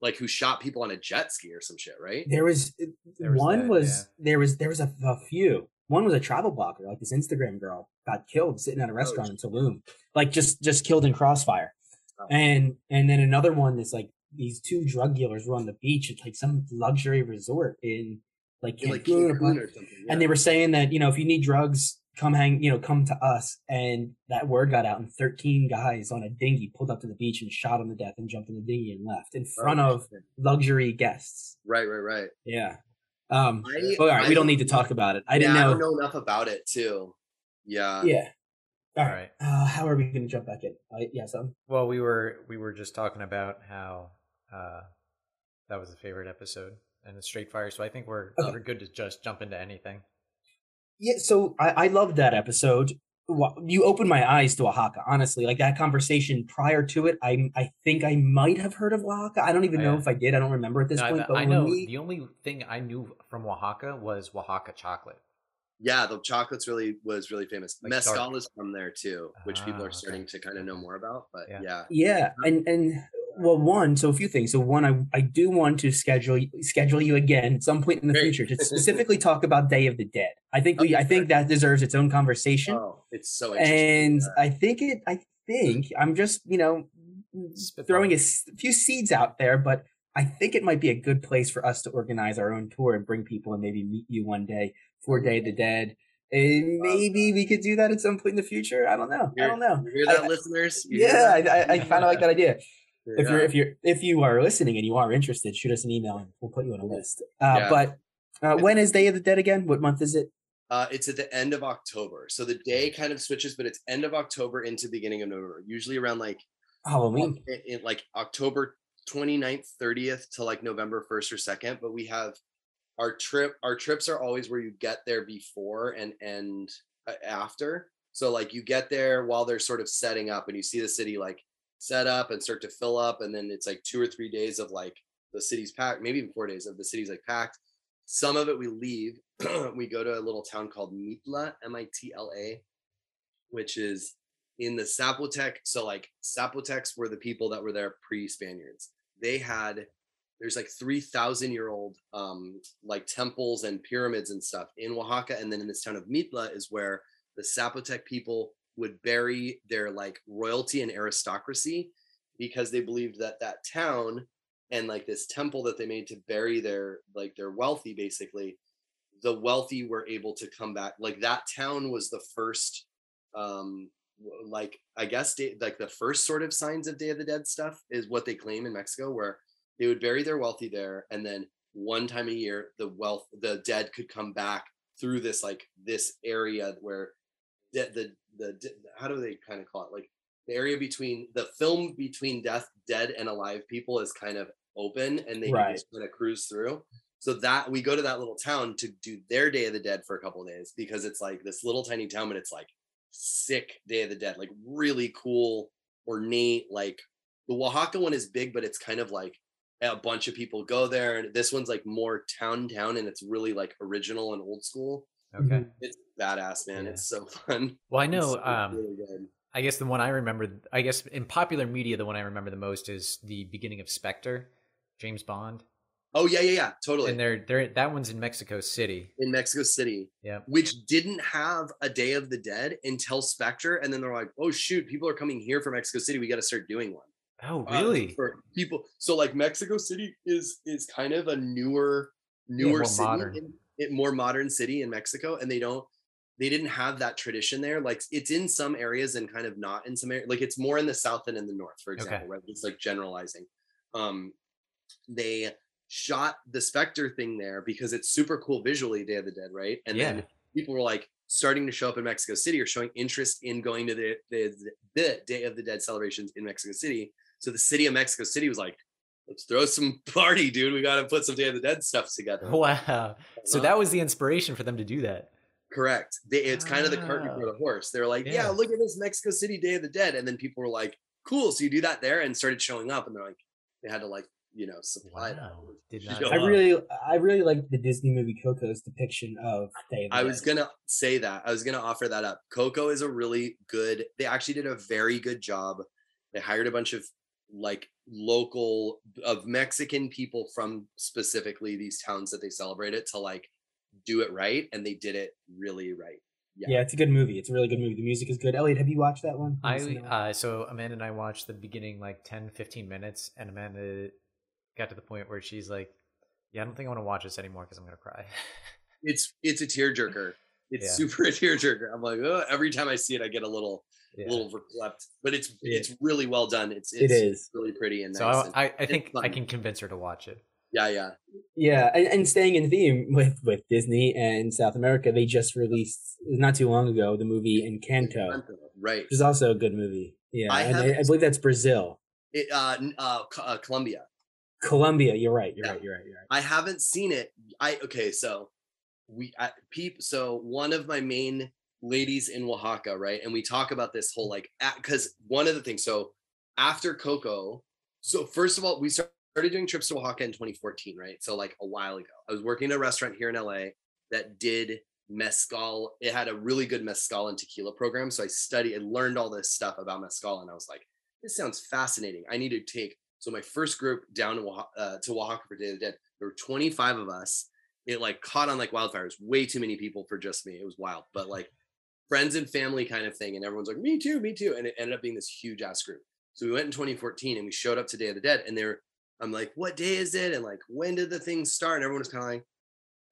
like who shot people on a jet ski or some shit, right? There was, There was one that, was there was there was a, a few. One was a travel blogger, like this Instagram girl got killed sitting at a oh, restaurant in Tulum, like just just killed in crossfire. Oh. And and then another one is like these two drug dealers were on the beach at like some luxury resort in like In, like Cancun or Cancun Pla- or something. and they were saying that you know if you need drugs come hang you know come to us and that word got out and 13 guys on a dinghy pulled up to the beach and shot him to death and jumped in the dinghy and left in front Oh, of luxury guests right, right, right. yeah um I- but all right I we don't don't need to talk about it i didn't yeah, know, I don't know enough about it too. Yeah. yeah all All right, right. Uh, how are we going to jump back in uh, yeah so Well, we were we were just talking about how uh, that was a favorite episode and the straight fire. So I think we're Okay. we're good to just jump into anything. yeah so i i loved that episode you opened my eyes to Oaxaca, honestly. Like that conversation prior to it, I I think I might have heard of Oaxaca. I don't even Oh, know yeah. if I did. I don't remember at this No, I- point. but I know we- the only thing I knew from Oaxaca was Oaxaca chocolate. Yeah, the chocolates really was really famous. Like Mezcal dark. is from there too, which people Ah, are okay. starting to kind of know more about. But Yeah. yeah, Yeah, and and well, one. So a few things. So one, I I do want to schedule schedule you again at some point in the Great. future to specifically talk about Day of the Dead. I think we I think that deserves its own conversation, Oh, it's so interesting. and Yeah. I think it. I think I'm just you know throwing a few seeds out there, but I think it might be a good place for us to organize our own tour and bring people and maybe meet you one day for Day of the Dead. And maybe we could do that at some point in the future. I don't know. I don't know. You hear that, I- listeners? You Yeah, I, that? I, I kind of like that idea. if you're if you're if you are listening and you are interested, shoot us an email and we'll put you on a list. Uh, Yeah. But uh, when is Day of the Dead again? What month is it? Uh, it's at the end of October, so the day kind of switches, but it's end of October into beginning of November. Usually around like Halloween. in, in, like October 29th, 30th to like November 1st or 2nd. But we have our trip, our trips are always where you get there before and end uh, after. So like you get there while they're sort of setting up and you see the city like set up and start to fill up. And then it's like two or three days of like the city's packed, maybe even four days of the city's like packed. Some of it we leave. we go to a little town called Mitla, M I T L A, which is in the Zapotec. So like Zapotecs were the people that were there pre-Spaniards. They had there's like 3,000 year old um, like temples and pyramids and stuff in Oaxaca. And then in this town of Mitla is where the Zapotec people would bury their like royalty and aristocracy because they believed that that town and like this temple that they made to bury their like their wealthy basically the wealthy were able to come back like that town was the first um like i guess day, like the first sort of signs of day of the dead stuff is what they claim in mexico where they would bury their wealthy there, and then one time a year, the wealth, the dead could come back through this like this area where the the, the how do they kind of call it like the area between the film between death, dead, and alive people is kind of open, and they can Right. just kind of cruise through. So that we go to that little town to do their Day of the Dead for a couple of days because it's like this little tiny town, but it's like sick Day of the Dead, like really cool, ornate. Like the Oaxaca one is big, but it's kind of like a bunch of people go there, and this one's like more town town, and it's really like original and old school. Mm-hmm. Okay. It's badass, man. Yeah. It's so fun. Well, I know. Um, really good. I guess the one I remember, I guess in popular media, the one I remember the most is the beginning of Spectre, James Bond, Oh yeah, yeah, yeah, totally. and they're they're that one's in Mexico City. in Mexico City, Yeah. which didn't have a Day of the Dead until Spectre, and then they're like, "Oh shoot, people are coming here from Mexico City. We got to start doing one." Oh, Uh, really? for people, so like Mexico City is is kind of a newer, newer more city, modern. in- in- more modern city in Mexico, and they don't. They didn't have that tradition there. Like it's in some areas and kind of not in some areas. Like it's more in the south than in the north, for example, Okay. Right? It's like generalizing. Um, they shot the Spectre thing there because it's super cool visually, Day of the Dead, right? And yeah. then people were like starting to show up in Mexico City or showing interest in going to the, the the Day of the Dead celebrations in Mexico City. So the city of Mexico City was like, let's throw some party, dude. We got to put some Day of the Dead stuff together. Wow. So Uh-huh. that was the inspiration for them to do that. Correct. They, it's kind of the cart for ah. the horse. They're like, yeah. Yeah. look at this Mexico City Day of the Dead, and then people were like, cool. So you do that there, and started showing up, and they're like, they had to like you know supply that. Wow. Did not I really, I really like the Disney movie Coco's depiction of Day of the I was gonna say that. I was gonna offer that up. Coco is a really good. They actually did a very good job. They hired a bunch of like local of Mexican people from specifically these towns that they celebrated to like do it right, and they did it really right. Yeah. Yeah, it's a good movie. It's a really good movie. The music is good. Elliot, have you watched that one? Have you seen I that one? uh, so Amanda and I watched the beginning like 10, 15 minutes, and Amanda got to the point where she's like, "Yeah, I don't think I want to watch this anymore because I'm gonna cry." It's it's a tearjerker. It's Yeah. super a tearjerker. I'm like, oh, every time I see it, I get a little yeah. little reclept. But it's Yeah. it's really well done. It's It it's really pretty and So. I, I, I think I can convince her to watch it. Yeah, yeah. Yeah, and, and staying in theme with with Disney and South America, they just released not too long ago the movie Encanto, Right. which is also a good movie. Yeah, I and I, I believe that's Brazil, It, uh, uh, uh, Colombia. Colombia. You're right. You're Yeah. right. You're right. You're right. I haven't seen it. I okay, so we I, peep. So one of my main ladies in Oaxaca, right? And we talk about this whole like because one of the things. So after Coco, so first of all, we started doing trips to Oaxaca in 2014, right? So like a while ago, I was working at a restaurant here in LA that did mezcal. It had a really good mezcal and tequila program. So I studied and learned all this stuff about mezcal, and I was like, this sounds fascinating. I need to take. So my first group down to uh, to Oaxaca for Day of the Dead, there were 25 of us. It like caught on like wildfire. It was way too many people for just me. It was wild, but like friends and family kind of thing. And everyone's like, me too, me too. And it ended up being this huge ass group. So we went in 2014 and we showed up to Day of the Dead and they're, I'm like, what day is it? And like, when did the thing start? And everyone was kind of like,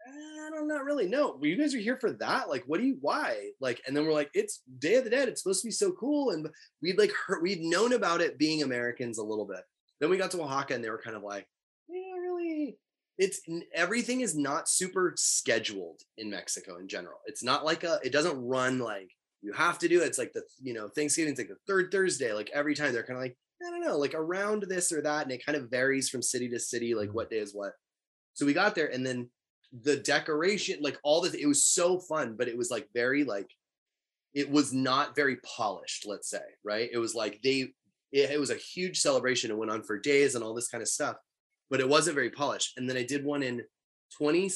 "Eh, I don't not really know. You guys are here for that. Like, what do you, why? Like, and then we're like, it's Day of the Dead. It's supposed to be so cool. And we'd like heard, we'd known about it being Americans a little bit. Then we got to Oaxaca and they were kind of like, yeah, really. It's everything is not super scheduled in Mexico in general. It's not like a, it doesn't run like you have to do it. It's like the, you know, Thanksgiving's like the third Thursday. Like every time they're kind of like, I don't know, like around this or that. And it kind of varies from city to city, like mm-hmm. what day is what. So we got there and then the decoration, like all the, it was so fun, but it was like very like, it was not very polished, let's say, right? It was like they, it, it was a huge celebration. It went on for days and all this kind of stuff, but it wasn't very polished. And then I did one in 20,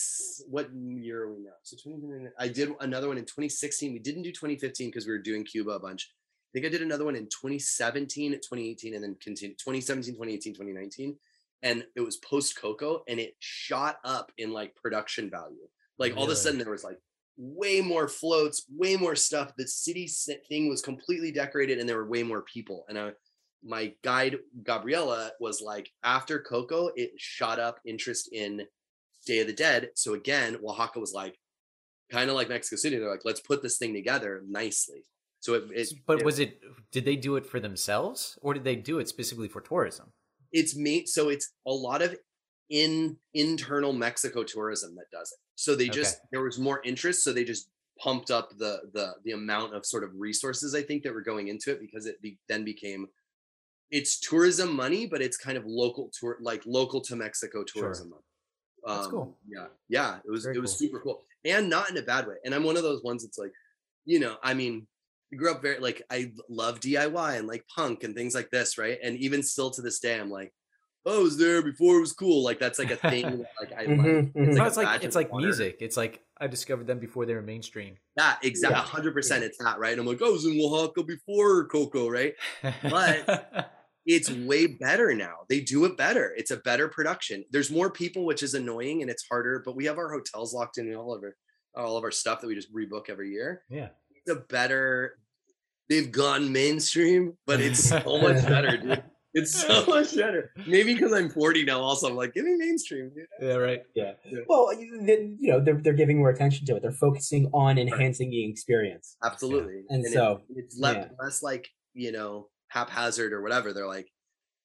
what year are we now? So 20, I did another one in 2016. We didn't do 2015 because we were doing Cuba a bunch. I think I did another one in 2017, 2018, and then continued 2017, 2018, 2019. And it was post Coco and it shot up in like production value. Like all of a sudden there was like way more floats, way more stuff. The city thing was completely decorated and there were way more people. And I, my guide, Gabriella, was like, after Coco, it shot up interest in Day of the Dead. So again, Oaxaca was like, kind of like Mexico City. They're like, let's put this thing together nicely. So it, it but it- was it? Did they do it for themselves, or did they do it specifically for tourism? it's me. So it's a lot of in internal Mexico tourism that does it. So they just Okay. there was more interest, so they just pumped up the the the amount of sort of resources I think that were going into it because it be, then became it's tourism money, but it's kind of local tour like local to Mexico Sure. tourism money. Um, That's cool. Yeah, yeah, it was Very it was cool. super cool, and not in a bad way. And I'm one of those ones that's like, you know, I mean, grew up very like I love DIY and like punk and things like this, right? And even still to this day, I'm like, oh, I was there before it was cool. Like that's like a thing that like I love. Mhm, mhm. like no, it's like it's like music. It's like I discovered them before they were mainstream. That exactly, Yeah. hundred percent. It's that, right? And I'm like, I was in Oaxaca before Coco, right? But- It's way better now. They do it better. It's a better production. There's more people, which is annoying and it's harder. But we have our hotels locked in and all of our all of our stuff that we just rebook every year. yeah. It's a better. They've gone mainstream, but it's so much better, dude. It's so much better. Maybe because I'm 40 now. Also, I'm like, give me mainstream, dude. Yeah, right. Yeah. Well, you know, they're they're giving more attention to it. They're focusing on enhancing the experience. Absolutely. And it- so, it's less, yeah. less like you know haphazard or whatever. They're like,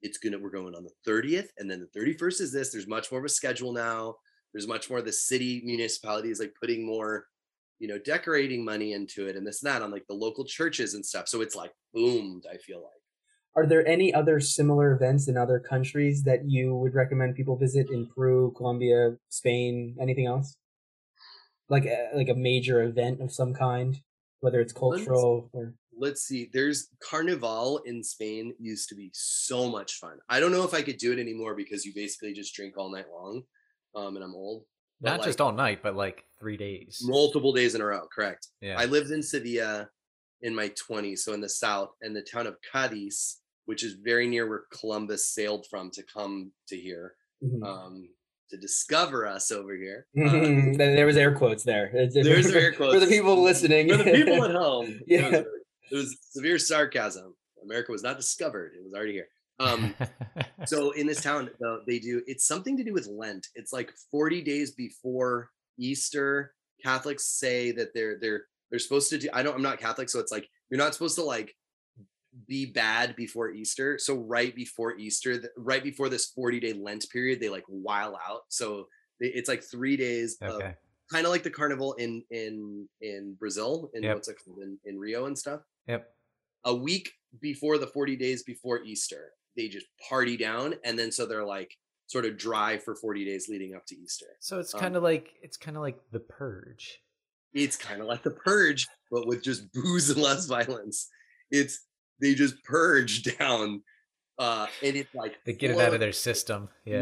it's gonna we're going on the 30th, and then the 31st is this. There's much more of a schedule now. There's much more. Of the city municipality is like putting more, you know, decorating money into it and this and that on like the local churches and stuff. So it's like boomed. I feel like. Are there any other similar events in other countries that you would recommend people visit in Peru, Colombia, Spain, anything else? Like a, like a major event of some kind, whether it's Let's- cultural or let's see there's carnival in spain used to be so much fun i don't know if i could do it anymore because you basically just drink all night long um and i'm old but, Not like, just all night, but like three days. multiple days in a row correct Yeah. i lived in sevilla in my 20s so in the south and the town of cadiz which is very near where columbus sailed from to come to here Mhm. um to discover us over here there was air quotes there. there's air quotes for the people listening. for the people at home Yeah. it, was, it was severe sarcasm america was not discovered it was already here um so in this town though they do it's something to do with lent. It's like 40 days before easter. Catholics say that they're they're they're supposed to do i don't i'm not catholic so it's like you're not supposed to like be bad before easter. So right before easter right before this 40 day lent period they like while out. So it's like three days of kind of like the carnival in in in brazil in Yep. what's it called in, in rio and stuff. Yep. a week before the 40 days before Easter, they just party down. And then so they're like sort of dry for 40 days leading up to Easter. So it's Um, kind of like it's kind of like the purge. It's kind of like the purge, but with just booze and less violence. It's they just purge down. Uh, and it's like They get it out of of their system. Yeah.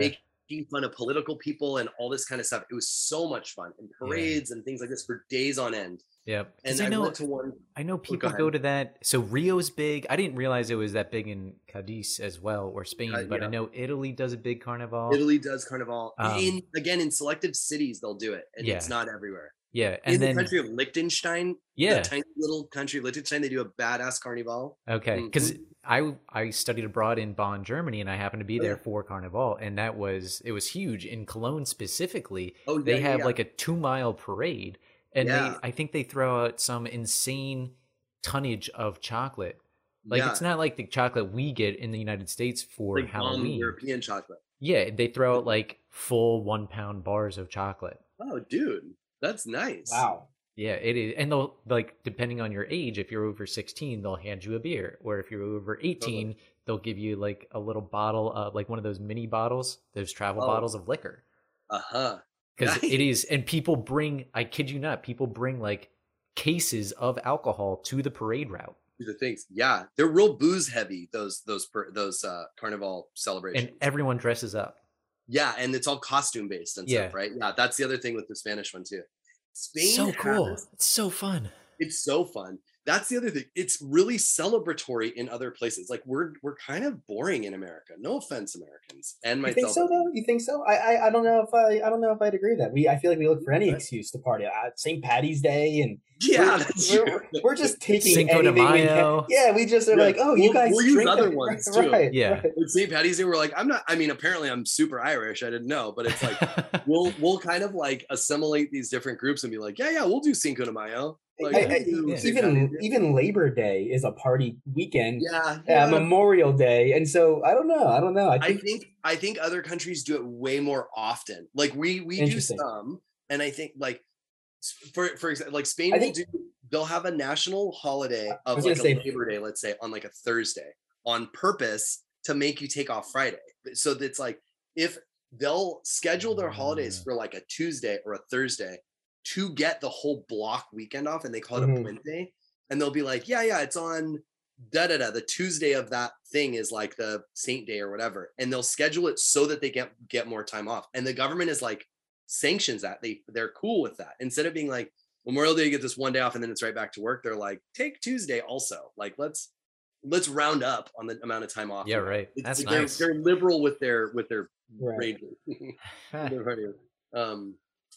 Making fun of political people and all this kind of stuff. It was so much fun and parades and things like this for days on end. Yep. 'Cause And I, I know to one. I know people ahead. go to that. So Rio's big. I didn't realize it was that big in Cadiz as well, or Spain. Uh, but I know Italy does a big carnival. Italy does carnival. Um, in again in selective cities they'll do it, and it's not everywhere. Yeah, in and the then country of Liechtenstein, yeah, the tiny little country of Liechtenstein, they do a badass carnival. okay. Mm, because mm. I I studied abroad in Bonn, Germany, and I happened to be there for carnival, and that was it was huge in Cologne specifically. Oh, they yeah, yeah, have yeah. like a two mile parade, and Yeah. they I think they throw out some insane tonnage of chocolate. Like it's not like the chocolate we get in the United States for like Halloween. European chocolate. Yeah, they throw out mm-hmm. like full one pound bars of chocolate. Oh, dude, that's nice. wow. Yeah, it is. And they'll like depending on your age, if you're over 16, they'll hand you a beer. Or if you're over 18, they'll give you like a little bottle of like one of those mini bottles, those travel Oh. bottles of liquor. Uh huh. Because Nice. it is and people bring I kid you not, people bring like cases of alcohol to the parade route. The things, yeah, they're real booze heavy. Those those those uh carnival celebrations. And everyone dresses up. Yeah, and it's all costume based and Yeah. stuff, right? Yeah, that's the other thing with the Spanish one too. Spain so cool. has- It's so fun. it's so fun. That's the other thing. It's really celebratory in other places. Like we're we're kind of boring in America. No offense, Americans and myself. You myself. think so though? You think so? I, I I don't know if I I don't know if I'd agree with that. We I feel like we look for any Okay. excuse to party. Uh, St. Patty's Day and Yeah, we're, that's we're, true. we're just taking Cinco de anything we can. Mayo. Yeah, we just are Yeah, like, oh, you we'll- guys we'll use drink other it. ones, too. right? Yeah. right. With St. Patty's Day, we're like, I'm not. I mean, apparently, I'm super Irish. I didn't know, but it's like we'll we'll kind of like assimilate these different groups and be like, yeah, yeah, we'll do Cinco de Mayo. Like, I- I- yeah. Even even Labor Day is a party weekend. yeah, uh. Memorial Day, and so I don't know. I don't know. I I think, think I think other countries do it way more often. Like we we do some, and I think like for for example, like Spain I will think- do they'll have a national holiday of like a say- Labor Day, let's say, on like a Thursday on purpose to make you take off Friday. So it's like if they'll schedule their holidays Ah. for like a Tuesday or a Thursday to get the whole block weekend off, and they call it Mhm. a Puente, and they'll be like, yeah, yeah, it's on da da da. The Tuesday of that thing is like the Saint Day or whatever, and they'll schedule it so that they get get more time off. And the government is like sanctions that they they're cool with that instead of being like Memorial Day, you get this one day off and then it's right back to work. They're like, take Tuesday also. Like let's let's round up on the amount of time off. Yeah, right. It's- That's they're, nice. They're liberal with their with their Right. um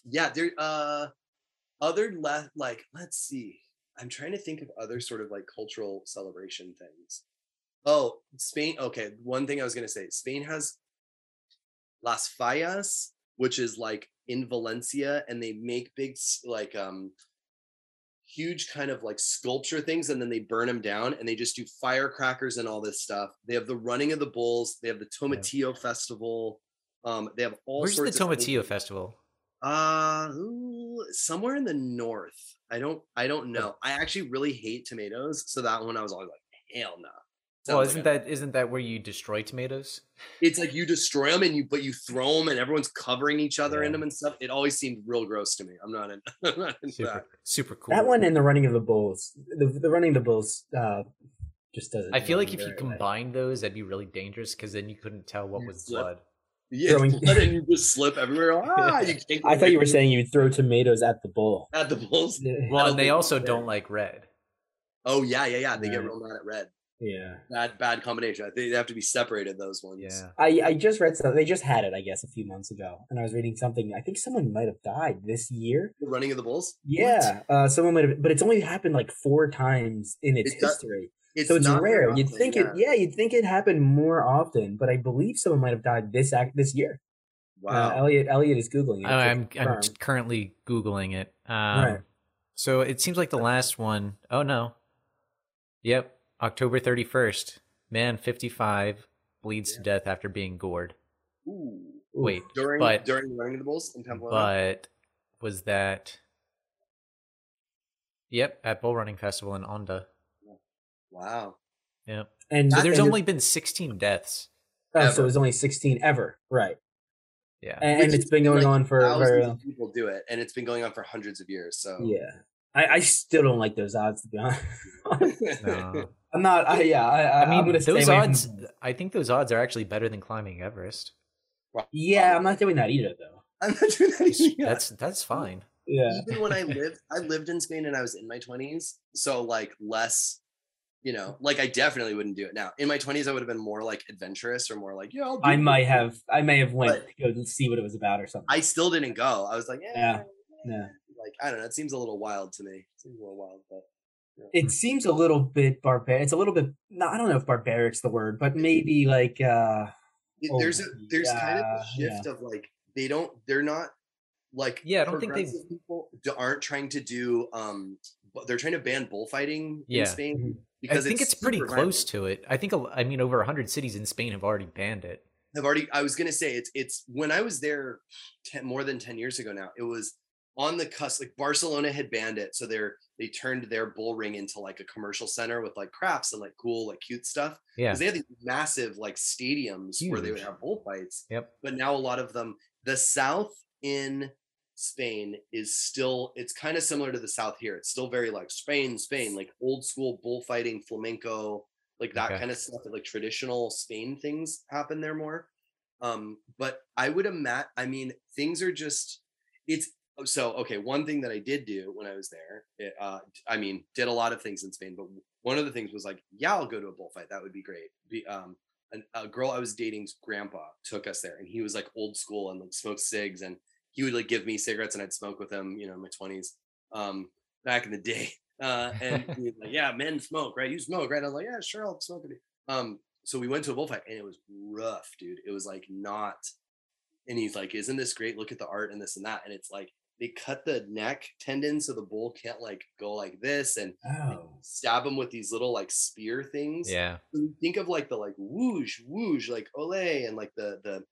yeah there uh other left like let's see i'm trying to think of other sort of like cultural celebration things. Oh spain okay one thing i was going to say spain has las fallas which is like in valencia and they make big like um huge kind of like sculpture things and then they burn them down and they just do firecrackers and all this stuff. They have the running of the bulls they have the tomatillo festival um they have all Where's the sorts of Tomatillo festival? Uh, ooh, somewhere in the north. I don't. I don't know. I actually really hate tomatoes, so that one I was always like, hell no. Well, isn't like a- that isn't that where you destroy tomatoes? It's like you destroy them and you, but you throw them and everyone's covering each other in them and stuff. It always seemed real gross to me. I'm not in. I'm not into Super, that. super cool. that one and the running of the bulls. The the running of the bulls uh, just doesn't. I feel like if you very well. combine those, that'd be really dangerous because then you couldn't tell what You was slip. blood. Yeah, Throwing- and you just slip everywhere. Ah, you can't I go thought you were saying you'd throw tomatoes at the bull. at the bulls. Yeah. Well, and they also it's don't like red. Oh yeah, yeah, yeah. They get Right. real mad at red. yeah. Bad, bad combination. I think they have to be separated. Those ones. Yeah. I, I just read something. They just had it, I guess, a few months ago, and I was reading something. I think someone might have died this year. The running of the bulls. Yeah, uh, someone might have, but it's only happened like four times in its It does- history. It's so it's not rare. You'd often, think it, yeah, you'd think it happened more often, but I believe someone might have died this act this year. Wow. Uh, Elliot, Elliot is googling it. Oh, I'm I'm currently googling it. Um, Right. So it seems like the last one oh no. Yep, October 31st. Man, 55 bleeds to death after being gored. Ooh. Ooh. Wait, during but during the running of the bulls in Pamplona. but was that? Yep, at Bull Running Festival in Onda. Wow. Yep. and So there's and only been 16 deaths. oh, so ever. it was only sixteen ever, right? Yeah. And, Which and it's is been going like on for, Thousands for of people do it, and it's been going on for hundreds of years. So yeah. I, I still don't like those odds to be honest. No. I'm not. I, yeah, I, I, I mean, am those away from- odds. I think those odds are actually better than climbing Everest. yeah, I'm not doing that either, though. I'm not doing that either. That's that's fine. Yeah, Even when I lived, I lived in Spain and I was in my 20s, so like less. You know, like I definitely wouldn't do it now. In my 20s, I would have been more like adventurous or more like, yeah, it. might have. I may have went to go see what it was about or something. I still didn't go. I was like, yeah, Yeah, yeah. like I don't know. It seems a little wild to me. It seems a little wild, but it seems a little bit barbaric. It's a little bit. No, I don't know if barbaric's the word, but maybe like. uh it- Oh, there's a there's kind of a yeah, shift of like they don't they're not like Yeah, I don't think they- people aren't trying to do um they're trying to ban bullfighting Yeah. in Spain Mhm. I think it's, pretty close to it. I think I mean over 100 cities in Spain have already banned it. I've already I was gonna say it's it's when I was there 10, more than 10 years ago now it was on the cusp like Barcelona had banned it so they're they turned their bull ring into like a commercial center with like crafts and like cool like cute stuff Yeah. because they had these massive like stadiums where they would Huge. have bullfights Yep. but now a lot of them the south in spain is still it's kind of similar to the south here. It's still very like spain spain like old school bullfighting flamenco like that Okay. kind of stuff like traditional spain things happen there more. Um but i would imagine i mean things are just it's so okay one thing that i did do when i was there it, uh i mean did a lot of things in spain but one of the things was like yeah i'll go to a bullfight that would be great. Be, um an, a girl I was dating's grandpa took us there, and he was like old school and like smoked cigs, and he would like give me cigarettes, and I'd smoke with him, you know, in my twenties, um, back in the day. Uh, and he was like, "Yeah, men smoke, right? You smoke, right?" I was like, "Yeah, sure, I'll smoke with you." Um, so we went to a bullfight, and it was rough, dude. It was like not. And he's like, "Isn't this great? Look at the art and this and that." And it's like they cut the neck tendon so the bull can't like go like this and Oh. stab him with these little like spear things. Yeah. So think of like the like whoosh whoosh like ole and like the, the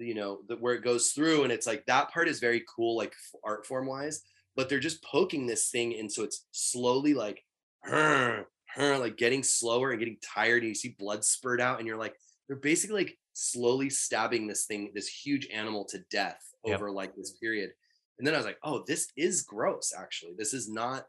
you know the, where it goes through and it's like that part is very cool like art form wise but they're just poking this thing and so it's slowly like like getting slower and getting tired and you see blood spurt out and you're like they're basically like slowly stabbing this thing this huge animal to death Yep. over like this period and then i was like oh this is gross actually this is not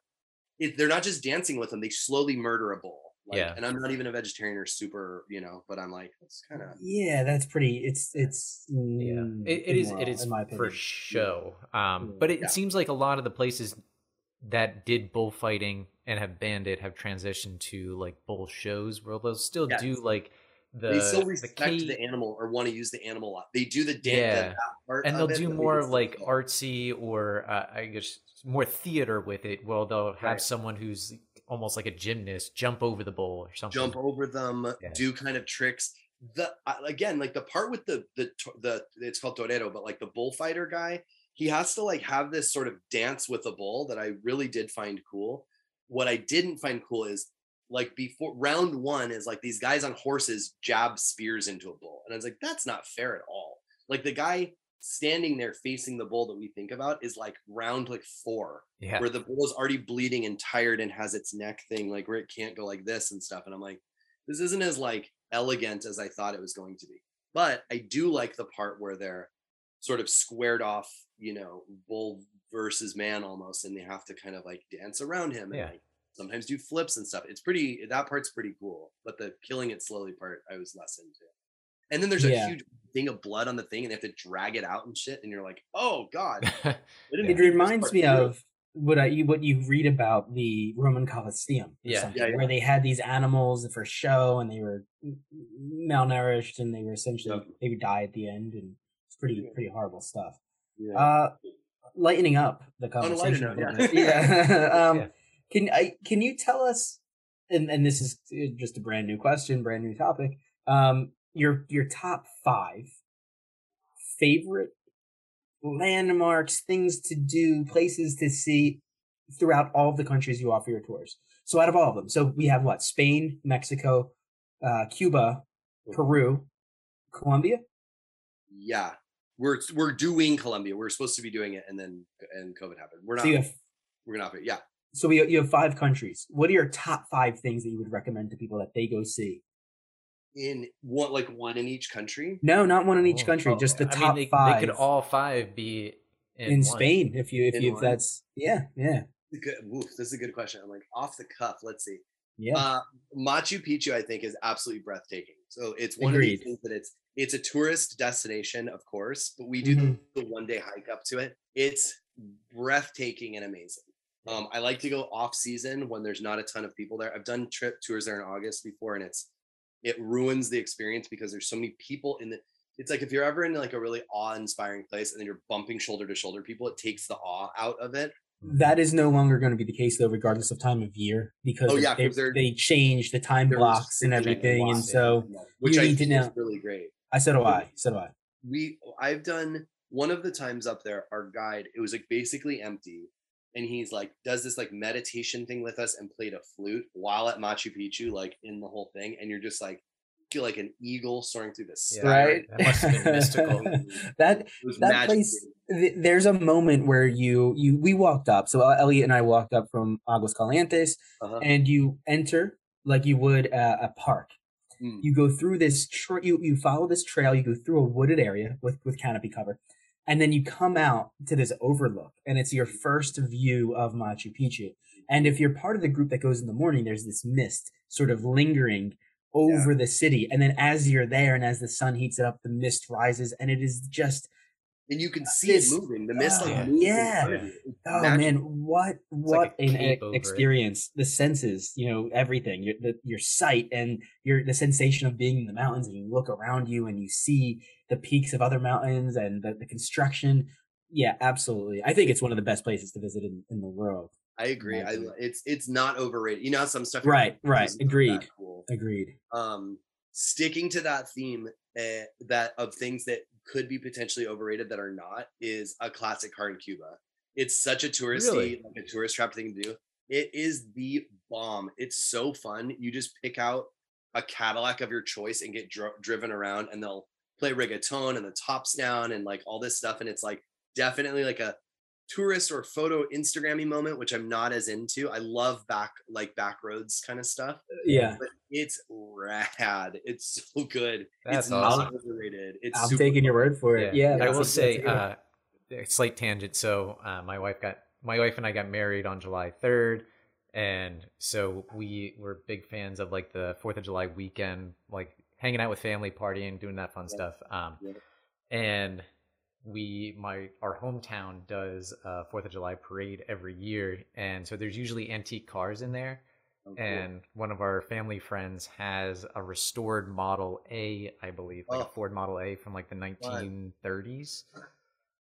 it, they're not just dancing with them; they slowly murder a bull. Like, Yeah. And I'm not even a vegetarian or super, you know, but I'm like, it's kind of Yeah, that's pretty. It's it's Yeah. mm, It, it is immoral, it is my for opinion. show. Um, Yeah. but it Yeah. seems like a lot of the places that did bullfighting and have banned it have transitioned to like bull shows where they'll still Yes. do like the they still the respect ca- the animal or want to use the animal a lot. They do the dance Yeah. part and they'll it, do but they more just like artsy or uh, I guess more theater with it. Well, they'll have Right. someone who's almost like a gymnast jump over the bull or something. jump over them, Yeah. do kind of tricks. The again, like the part with the the the it's called torero, but like the bullfighter guy, he has to like have this sort of dance with a bull that I really did find cool. What I didn't find cool is like before round one is like these guys on horses jab spears into a bull, and I was like, that's not fair at all. Like the guy standing there facing the bull that we think about is like round like four Yeah. where the bull is already bleeding and tired and has its neck thing like where it can't go like this and stuff and i'm like this isn't as like elegant as i thought it was going to be but i do like the part where they're sort of squared off you know bull versus man almost and they have to kind of like dance around him and Yeah. like sometimes do flips and stuff it's pretty that part's pretty cool but the killing it slowly part i was less into and then there's Yeah. a huge thing of blood on the thing and they have to drag it out and shit and you're like oh god I It reminds me through. of what I you what you read about the Roman Colosseum, Yeah. Yeah, yeah. where they had these animals for show and they were malnourished and they were essentially Yep. they would die at the end and it's pretty Yeah. pretty horrible stuff. Yeah. Uh, lightening up the On a lighter conversation. a note, yeah. yeah. um, Yeah. Can I can you tell us? And and this is uh, just a brand new question, brand new topic. Um, your your top five favorite landmarks, things to do, places to see throughout all of the countries you offer your tours. So out of all of them, so we have what? Spain, Mexico, uh, Cuba, Peru, Colombia. yeah we're we're doing colombia we're supposed to be doing it and then and covid happened we're not So have we're not yeah so we you have five countries. What are your top five things that you would recommend to people that they go see? In one like one in each country No, not one in each Oh, country. oh, just the I top mean, they, five. They could all five be in, in one. Spain, if you if In you if that's yeah yeah good oof, this is a good question i'm like off the cuff let's see yeah. uh machu picchu i think is absolutely breathtaking so it's one of the things that it's it's a tourist destination of course but we do Mhm. the one day hike up to it it's breathtaking and amazing um i like to go off season when there's not a ton of people there i've done trip tours there in august before and it's it ruins the experience because there's so many people in the it's like if you're ever in like a really awe-inspiring place and then you're bumping shoulder to shoulder people it takes the awe out of it that is no longer going to be the case though, regardless of time of year, because Oh, they- yeah, they're- they change the time blocks and everything, and so yeah, which you i need to know- is really great I so do I, so do I. we I've done one of the times up there, our guide, it was like basically empty. And he's like, does this like meditation thing with us and played a flute while at Machu Picchu, like in the whole thing. And you're just like, feel like an eagle soaring through the Yeah. sky. Right? That must have been mystical. that that magic. place th- there's a moment where you you we walked up so uh, elliot and i walked up from aguas calientes Uh-huh. and you enter like you would a, a park Mm. you go through this tra- you you follow this trail you go through a wooded area with with canopy cover and then you come out to this overlook and it's your first view of machu picchu. And if you're part of the group that goes in the morning there's this mist sort of lingering over the city. And then as you're there and as the sun heats it up the mist rises and it is just And you can see This- it moving. The mist like Oh, moves. in yeah. front of you. Oh magical. man, what what like an cape e- it. experience! The senses, you know, everything. Your the, your sight and your the sensation of being in the mountains, and you look around you and you see the peaks of other mountains and the, the construction. Yeah, absolutely. I think it's one of the best places to visit in, in the world. I agree. I, it's it's not overrated. You know, some stuff. Right, right. "This is not that Agreed. Cool. Agreed. um sticking to that theme uh, that of things that could be potentially overrated that are not is a classic car in cuba It's such a touristy, Really? like a tourist trap thing to do. It is the bomb. It's so fun. You just pick out a Cadillac of your choice and get dri- driven around, and they'll play reggaeton and the tops down and like all this stuff. And it's like definitely like a tourist or photo Instagrammy moment, which I'm not as into. I love back like back roads kind of stuff. Yeah, But it's rad. It's so good. That's it's awesome. not overrated. It's I'm super taking your word for it. Yeah, I will that's say, uh, a slight tangent. So, uh, my wife got my wife and I got married on July third, and so we were big fans of like the Fourth of July weekend, like hanging out with family, partying, doing that fun Yeah. stuff. Um, Yeah. and we my our hometown does a Fourth of July parade every year, and so there's usually antique cars in there. Oh, cool. and one of our family friends has a restored Model A, I believe, like Oh. a Ford Model A from like the 1930s.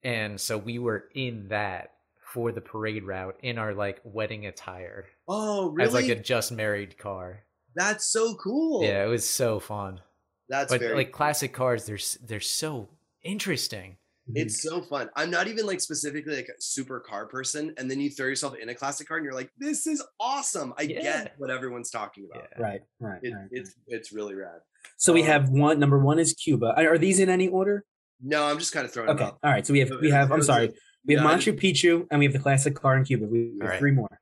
And so we were in that for the parade route in our like wedding attire oh, really? as like a just married car. That's so cool. Yeah, it was so fun. that's but very like classic cars, they're they're so interesting. It's so fun. I'm not even like specifically like a super car person, and then you throw yourself in a classic car, and you're like, "This is awesome." I Yeah. get what everyone's talking about. Yeah. right, right, It, right. it's it's really rad. So we um, have one. Number one is Cuba. Are are these in any order? No, I'm just kind of throwing Okay, them out. all right. So we have we have. I'm sorry. We have No, Machu Picchu and we have the classic car in Cuba. We have All right. three more.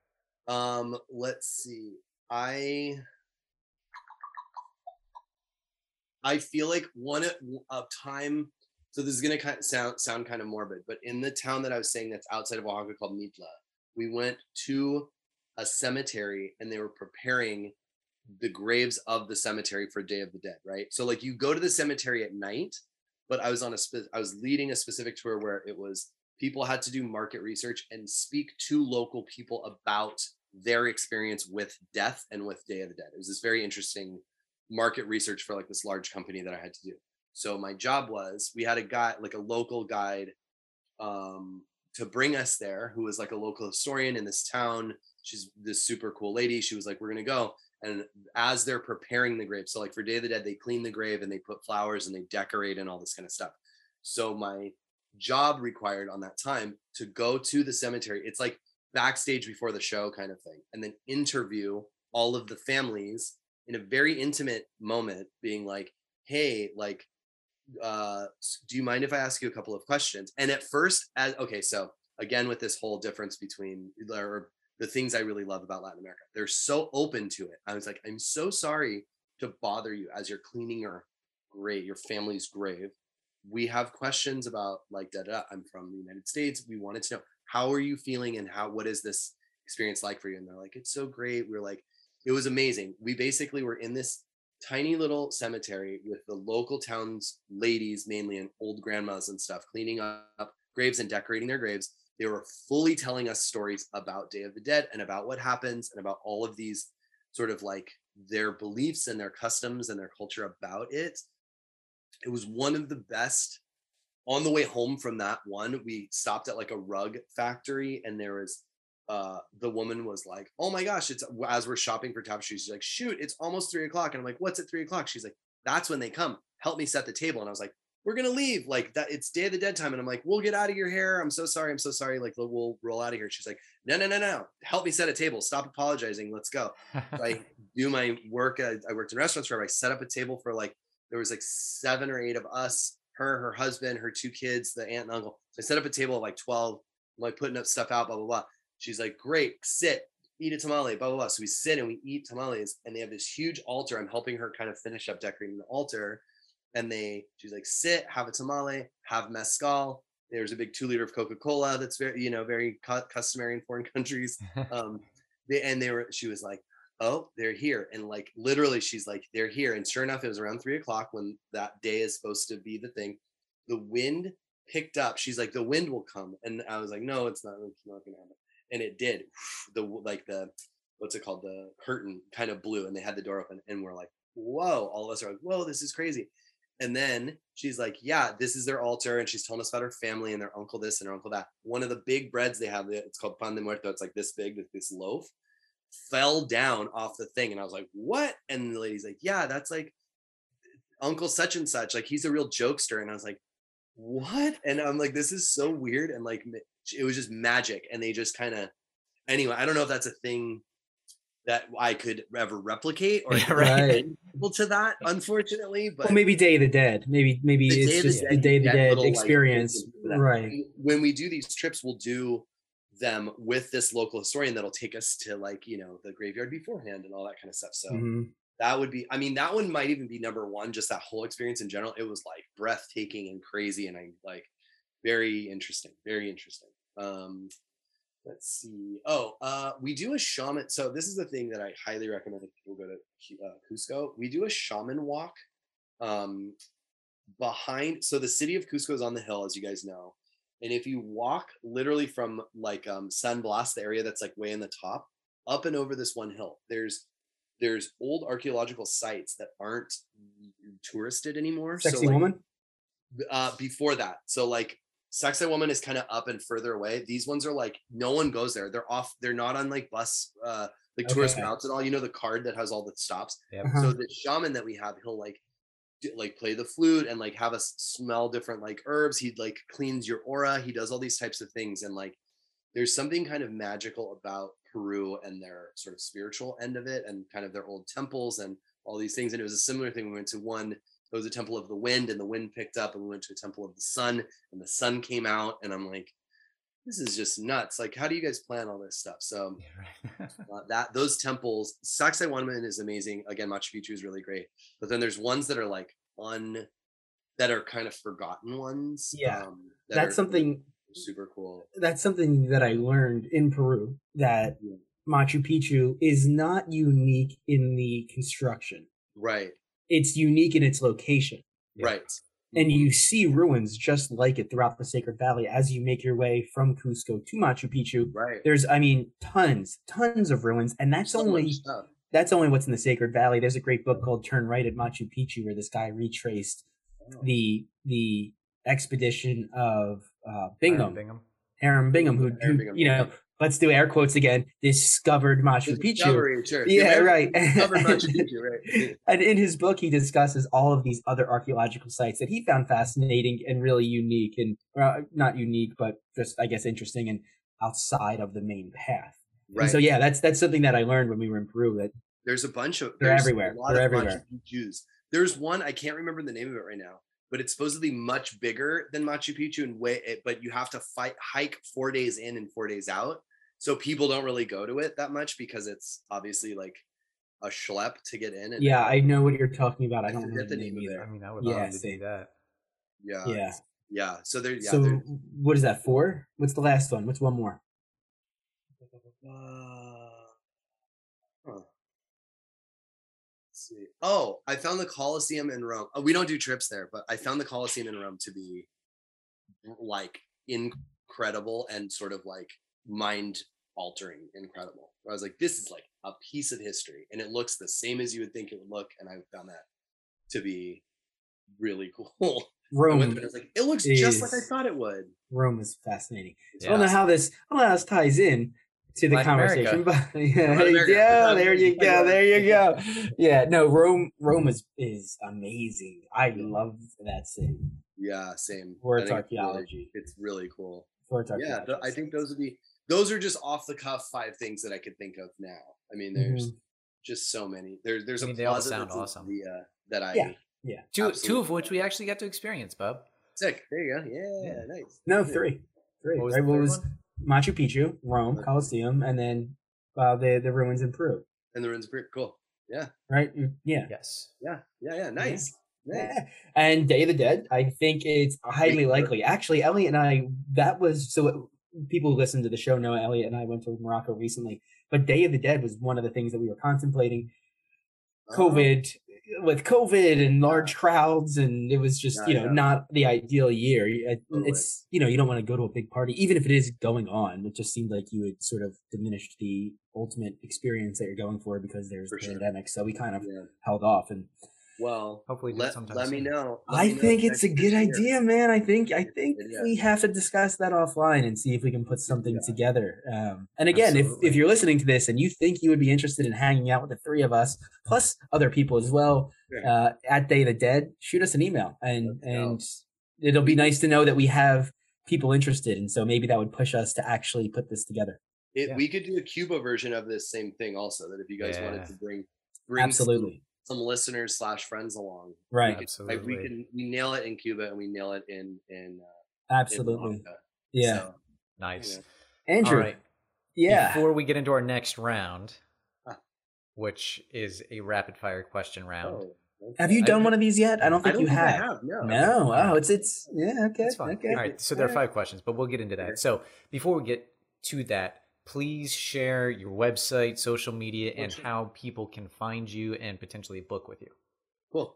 Um, let's see. I I feel like one at a time. So this is gonna kind of sound sound kind of morbid, but in the town that I was saying that's outside of Oaxaca called Mitla, we went to a cemetery and they were preparing the graves of the cemetery for Day of the Dead, right? So like you go to the cemetery at night, but I was on a spe- I was leading a specific tour where it was people had to do market research and speak to local people about their experience with death and with Day of the Dead. It was this very interesting market research for like this large company that I had to do. So my job was we had a guy like a local guide um to bring us there who was like a local historian in this town. She's this super cool lady. She was like, We're gonna go. And as they're preparing the grave, so like for Day of the Dead, they clean the grave and they put flowers and they decorate and all this kind of stuff. So my job required on that time to go to the cemetery. It's like backstage before the show kind of thing, and then interview all of the families in a very intimate moment, being like, "Hey, like, uh, do you mind if I ask you a couple of questions?" And at first, as okay, so again with this whole difference between or the things I really love about Latin America, they're so open to it. I was like, "I'm so sorry to bother you as you're cleaning your grave, your family's grave." we have questions about like da da. I'm from the United States. We wanted to know how are you feeling and how what is this experience like for you? And they're like, it's so great. We are like, it was amazing. We basically were in this tiny little cemetery with the local towns ladies mainly and old grandmas and stuff cleaning up graves and decorating their graves. They were fully telling us stories about Day of the Dead and about what happens and about all of these sort of like their beliefs and their customs and their culture about it it was one of the best on the way home from that one we stopped at like a rug factory and there was uh the woman was like oh my gosh it's as we're shopping for tapestries she's like shoot it's almost three o'clock. And i'm like what's at three o'clock? She's like that's when they come. Help me set the table. And i was like we're gonna leave. Like that it's day of the dead time. And i'm like we'll get out of your hair. I'm so sorry. I'm so sorry. Like we'll roll out of here. She's like no no no no. Help me set a table. Stop apologizing. Let's go. So I do my work. I, I worked in restaurants where I set up a table for like there was like seven or eight of us, her, her husband, her two kids, the aunt and uncle. So I set up a table of like twelve, like putting up stuff out, blah blah blah. She's like, "Great, sit, eat a tamale, blah blah blah." So we sit and we eat tamales, and they have this huge altar. I'm helping her kind of finish up decorating the altar, and they she's like, "Sit, have a tamale, have mezcal." There's a big two liter of Coca Cola that's very you know very cu- customary in foreign countries. Um, they, and they were she was like oh they're here and like literally she's like they're here and sure enough it was around three o'clock when that day is supposed to be the thing the wind picked up she's like the wind will come and i was like no it's not it's not gonna happen and it did. The like the what's it called? The curtain kind of blew and they had the door open and we're like whoa all of us are like whoa this is crazy. And then she's like yeah this is their altar and she's telling us about her family and their uncle this and her uncle that. One of the big breads they have it's called pan de muerto it's like this big this loaf fell down off the thing and i was like what? And the lady's like yeah that's like uncle such and such like he's a real jokester. And i was like what? And i'm like this is so weird and like it was just magic, and they just kind of anyway. I don't know if that's a thing that I could ever replicate or Yeah, right. equal to that, unfortunately. But Well, maybe Day of the Dead. Maybe maybe it's just the Day of the Dead little, like, experience, glimpse right? when we do these trips, we'll do them with this local historian that'll take us to like you know the graveyard beforehand and all that kind of stuff. So Mhm. that would be, I mean, that one might even be number one. Just that whole experience in general, it was like breathtaking and crazy, and I like very interesting, very interesting. Um, let's see. Oh, uh, we do a shaman. So this is the thing that I highly recommend if people go to uh, Cusco. We do a shaman walk um, behind. So the city of Cusco is on the hill, as you guys know. And if you walk literally from like um, San Blas, the area that's like way in the top, up and over this one hill, there's there's old archaeological sites that aren't touristed anymore. Sexy like, woman. uh before that so like Sacsayhuaman is kind of up and further away. These ones are like no one goes there. They're off they're not on like bus uh like tourist routes and all. You know the card that has all the stops? Uh-huh. so the shaman that we have he'll like do, like play the flute and like have us smell different like herbs. He like cleans your aura. He does all these types of things and like there's something kind of magical about Peru and their sort of spiritual end of it and kind of their old temples and all these things. And it was a similar thing. We went to one it was a temple of the wind and the wind picked up and we went to a temple of the sun and the sun came out and i'm like this is just nuts like how do you guys plan all this stuff so uh, that those temples Sacsayhuaman is amazing again machu picchu is really great but then there's ones that are like un that are kind of forgotten ones Yeah, um, that That's something. super cool That's something that I learned in Peru. That Yeah. Machu Picchu is not unique in the construction. right It's unique in its location. Yeah. right and you see ruins just like it throughout the Sacred Valley as you make your way from Cusco to Machu Picchu. right There's, I mean, tons, tons of ruins, and that's So only that's only what's in the Sacred Valley. There's a great book called Turn Right at Machu Picchu where this guy retraced Oh. the the expedition of uh, Bingham, Bingham. Hiram Bingham, who, Hiram who Bingham, you know, let's do air quotes again, discovered Machu Picchu. sure. Yeah, right. discovered Machu Picchu, right. And in his book, he discusses all of these other archaeological sites that he found fascinating and really unique, and uh, not unique, but just I guess interesting and outside of the main path. Right. And so yeah, that's that's something that I learned when we were in Peru. That There's a bunch of They're everywhere. A lot They're everywhere. There's one I can't remember the name of it right now, but it's supposedly much bigger than Machu Picchu and way. It, but you have to fight hike four days in and four days out, so people don't really go to it that much because it's obviously like a schlep to get in. And yeah, I know what you're talking about. I I don't know the the name either. I mean, I would Yeah, love to same. do that. yeah, Yeah. yeah. So there, yeah. so there- what is that for? What's the last one? What's one more? Uh, huh. Let's see. Oh, I found the Colosseum in Rome. Uh, we don't do trips there, but I found the Colosseum in Rome to be like incredible and sort of like mind altering incredible. Where I was like, this is like a piece of history and it looks the same as you would think it would look. And I found that to be really cool. I Rome. there I was like, it looks just like I thought it would. Rome is fascinating. I don't know how this. I don't know how this ties in to the Latin conversation, America. but yeah, Latin America. yeah, there you go, there you go. Yeah, no, Rome, Rome is is amazing. I love that city Yeah, same. for I its think it's really- archaeology. It's really cool. For its yeah archaeology. th- i think those would be those are just off the cuff five things that i could think of now i mean there's Mhm. just so many there, there's I a mean, they all sound that's in awesome. That i Yeah. Yeah. Two, two of which we actually got to experience, bub. sick there you go yeah, Yeah. nice No, three, three. What was right? What was one? Machu Picchu, Rome. Colosseum, and then uh, the the ruins in Peru. and the ruins pretty cool Yeah. Right? Mm, Yeah. Yes. yeah yeah yeah nice nice Yeah. And Day of the Dead, I think it's highly likely. Actually, Elliot and I, that was so it- people who listen to the show know Elliot and I went to Morocco recently. But Day of the Dead was one of the things that we were contemplating. Uh, COVID, with COVID and large crowds, and it was just, Yeah, you know, yeah. not the ideal year. It's, you know, you don't want to go to a big party, even if it is going on. It just seemed like you had sort of diminished the ultimate experience that you're going for because there's For the sure. pandemic. So we kind of yeah held off. And well Hopefully let, sometime let me know Let I me think if it's a good year. idea, man. I think I think Yeah. we have to discuss that offline and see if we can put something Yeah. together. Um, and again, if Absolutely. if you're listening to this and you think you would be interested in hanging out with the three of us plus other people as well Sure. uh, at Day of the Dead, shoot us an email and Let's go. and it'll be nice to know that we have people interested, and so maybe that would push us to actually put this together. It, Yeah. We could do a Cuba version of this same thing also. That if you guys wanted to bring bring Absolutely, some, listeners slash friends along, we right? could- like, we can we nail it in Cuba and we nail it in in uh, Absolutely, Malta. yeah. So, Nice. Yeah. Andrew, All right. yeah, Before we get into our next round, Ah. which is a rapid fire question round. oh, okay. have you I- done one of these yet? I don't I think don't you think have. I have. No. No, oh, it's it's yeah, okay, That's fine. okay. All right. So there are five questions, but we'll get into that. So before we get to that, please share your website, social media, and how people can find you and potentially book with you. Cool.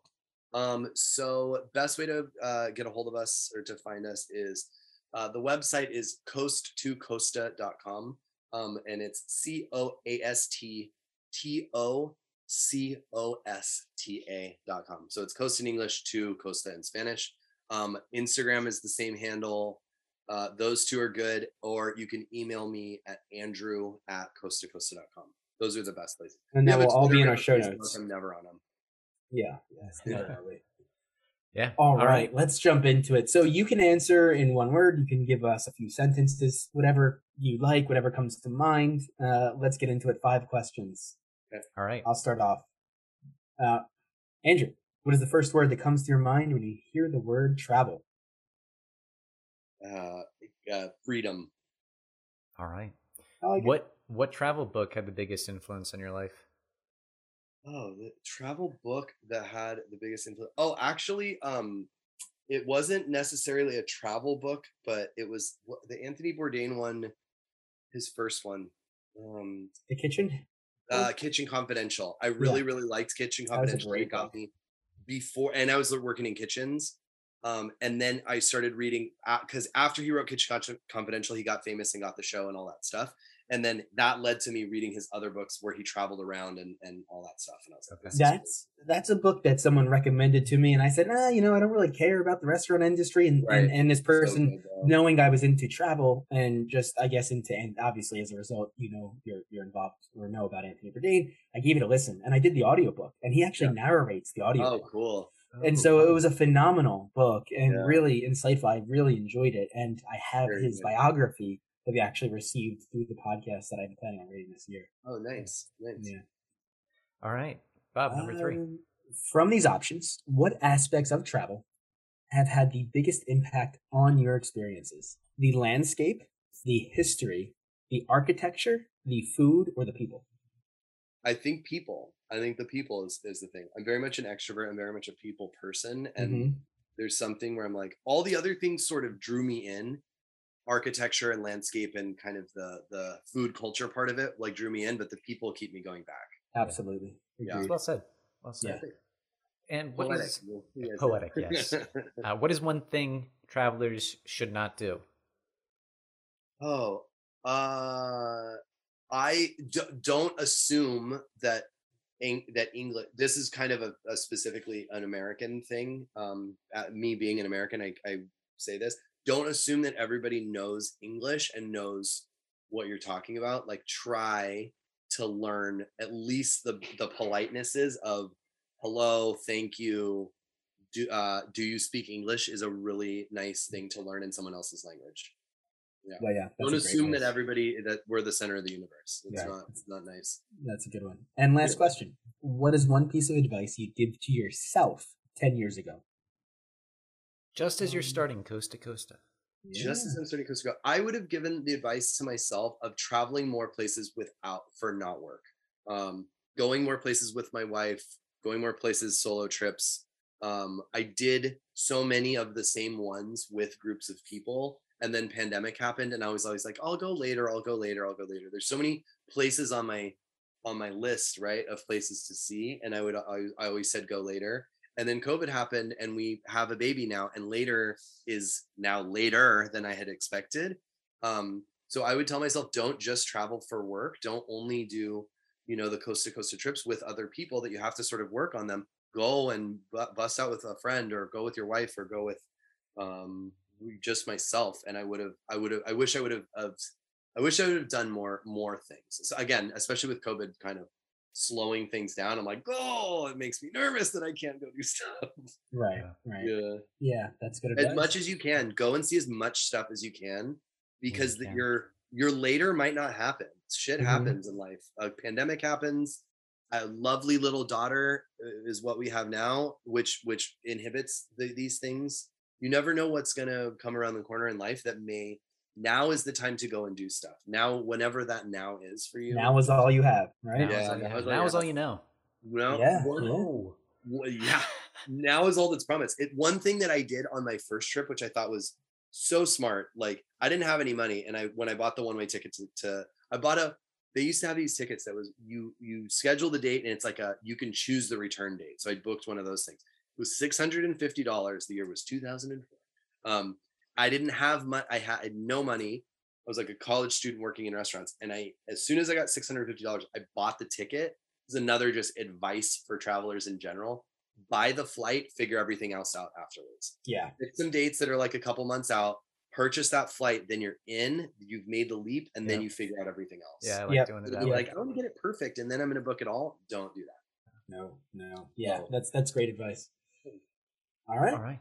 Um, so best way to uh, get a hold of us or to find us is uh, the website is coast2costa.com. Um, and it's C O A S T T O C O S T A dot com. So it's Coast in English to Costa in Spanish. Um, Instagram is the same handle. Uh, those two are good. Or you can email me at andrew at coast2costa.com. Those are the best places. and We that will all be in our show Facebook, notes. I'm never on them. Yeah. yes, Yeah. definitely. Yeah. All right, let's jump into it. So you can answer in one word. You can give us a few sentences, whatever you like, whatever comes to mind. Uh, let's get into it. Five questions. Okay. All right. I'll start off. Uh, Andrew, what is the first word that comes to your mind when you hear the word travel? Uh, uh, freedom. All right. I like it. What what travel book had the biggest influence on your life? Oh, the travel book that had the biggest influence. Oh, actually, um, it wasn't necessarily a travel book, but it was the Anthony Bourdain one, his first one. Um, The kitchen. uh, Kitchen Confidential. I really, really liked Kitchen That was a Confidential. It great got me before, and I was working in kitchens. Um, and then I started reading because after he wrote Kitchen Confidential, he got famous and got the show and all that stuff. And then that led to me reading his other books where he traveled around and, and all that stuff. And I was like, Okay. this cool. That's that's a book that someone recommended to me, and I said, ah, you know, I don't really care about the restaurant industry, and Right. and, and this So person. good, knowing I was into travel and just I guess into and obviously as a result, you know, you're you're involved or know about Anthony Bourdain. I gave it a listen and I did the audiobook and he actually narrates the audio. Oh, cool. And so it was a phenomenal book and Yeah. really insightful. I really enjoyed it. And I have Very his good. biography that we actually received through the podcast that I'm planning on reading this year. Oh, nice. Nice. Yeah. All right. Bob, number three. Um, From these options, what aspects of travel have had the biggest impact on your experiences? The landscape, the history, the architecture, the food, or the people? I think people. I think the people is, is the thing. I'm very much an extrovert. I'm very much a people person. And Mhm. there's something where I'm like, all the other things sort of drew me in. Architecture and landscape and kind of the the food culture part of it like drew me in, but the people keep me going back. Absolutely. Yeah. Agreed. Well said. Well said. And what Poetic. is We'll- you guys poetic, yes. uh, what is one thing travelers should not do? Oh, uh, I d- don't assume that Eng- that English. This is kind of a, a specifically an American thing. Um, uh, me being an American, I, I say this: don't assume that everybody knows English and knows what you're talking about. Like, try to learn at least the the politenesses of hello, thank you. Do uh, do you speak English? Is a really nice thing to learn in someone else's language Well, yeah. that's don't a great assume that everybody that we're the center of the universe. It's Right. not. It's not nice. That's a good one. And last Yeah. question What is one piece of advice you'd give to yourself 10 years ago? Just as you're Um, starting Coast to Costa. Just as I'm starting Costa Rica, I would have given the advice to myself of traveling more places without for not work. Um, going more places with my wife, going more places solo trips. Um, I did so many of the same ones with groups of people, and then pandemic happened, and I was always like, "I'll go later. I'll go later. I'll go later." There's so many places on my on my list, right, of places to see, and I would I, I always said go later. And then COVID happened, and we have a baby now, and later is now later than I had expected. Um, so I would tell myself, don't just travel for work. Don't only do, you know, the Coast to Costa trips with other people that you have to sort of work on them. Go and bu- bust out with a friend, or go with your wife, or go with um, just myself. And I would have, I would have, I wish I would have, I wish I would have done more, more things. So again, especially with COVID kind of slowing things down. I'm like, oh, it makes me nervous that I can't go do stuff. Right. Right. Yeah. Yeah. That's good As much as you can, go and see as much stuff as you can because you the, can. your your later might not happen. Shit Mhm. happens in life. A pandemic happens. A lovely little daughter uh, is what we have now, which which inhibits the, these things. You never know what's gonna come around the corner in life that may. Now is the time to go and do stuff. Now, whenever that now is for you. now is all you have, right? Now Yeah, is all you now is all Now you is all you know. No, Yeah, one- yeah. well, yeah. Now is all that's promised. It one thing that I did on my first trip, which I thought was so smart. Like I didn't have any money, and I when I bought the one way ticket to, to I bought a. They used to have these tickets that was you you schedule the date and it's like a you can choose the return date. So I booked one of those things. It was six hundred and fifty dollars. The year was two thousand and four. Um, I didn't have money. I had no money. I was like a college student working in restaurants, and I as soon as I got six hundred fifty dollars, I bought the ticket. This is another just advice for travelers in general. Buy the flight, figure everything else out afterwards. Yeah. Pick some dates that are like a couple months out. Purchase that flight, then you're in. You've made the leap, and then you figure out everything else. Yeah, I like Yep. doing it. That way. Like I want to get it perfect, and then I'm going to book it all. Don't do that. No. No. Yeah. Oh. That's that's great advice. All right. all right.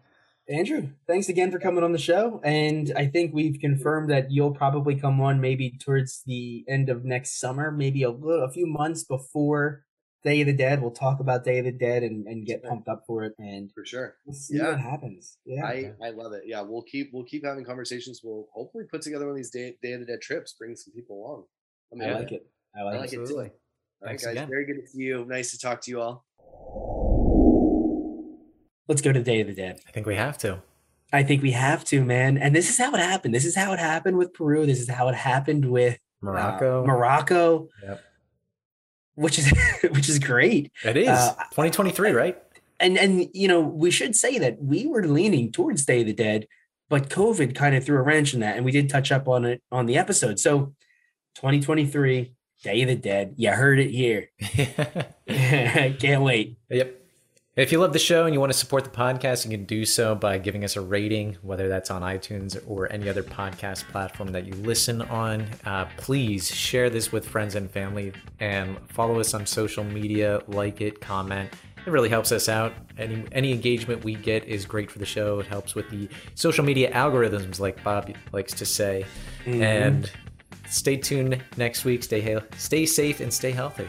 Andrew, thanks again for coming on the show. And I think we've confirmed that you'll probably come on maybe towards the end of next summer, maybe a little, a few months before Day of the Dead. We'll talk about Day of the Dead and, and get pumped up for it, and For sure. we'll see Yeah. what happens. Yeah, I I love it. Yeah, we'll keep we'll keep having conversations. We'll hopefully put together one of these day Day of the Dead trips. Bring some people along. I'm I like it. I like, I like it. it Absolutely. too. All right, Thanks guys. again. Very good to see you. Nice to talk to you all. Let's go to the Day of the Dead. I think we have to. I think we have to, man. And this is how it happened. This is how it happened with Peru. This is how it happened with uh, Morocco. Morocco, Yep. which is which is great. It is Uh, 2023, right? and and you know we should say that we were leaning towards Day of the Dead, but COVID kind of threw a wrench in that, and we did touch up on it on the episode. So, 2023, Day of the Dead. You heard it here. Can't wait. Yep. If you love the show and you want to support the podcast, you can do so by giving us a rating, whether that's on iTunes or any other podcast platform that you listen on. Uh, please share this with friends and family and follow us on social media, like it, comment. It really helps us out. Any any engagement we get is great for the show. It helps with the social media algorithms, like Bob likes to say. Mhm. And stay tuned next week. Stay stay safe and stay healthy.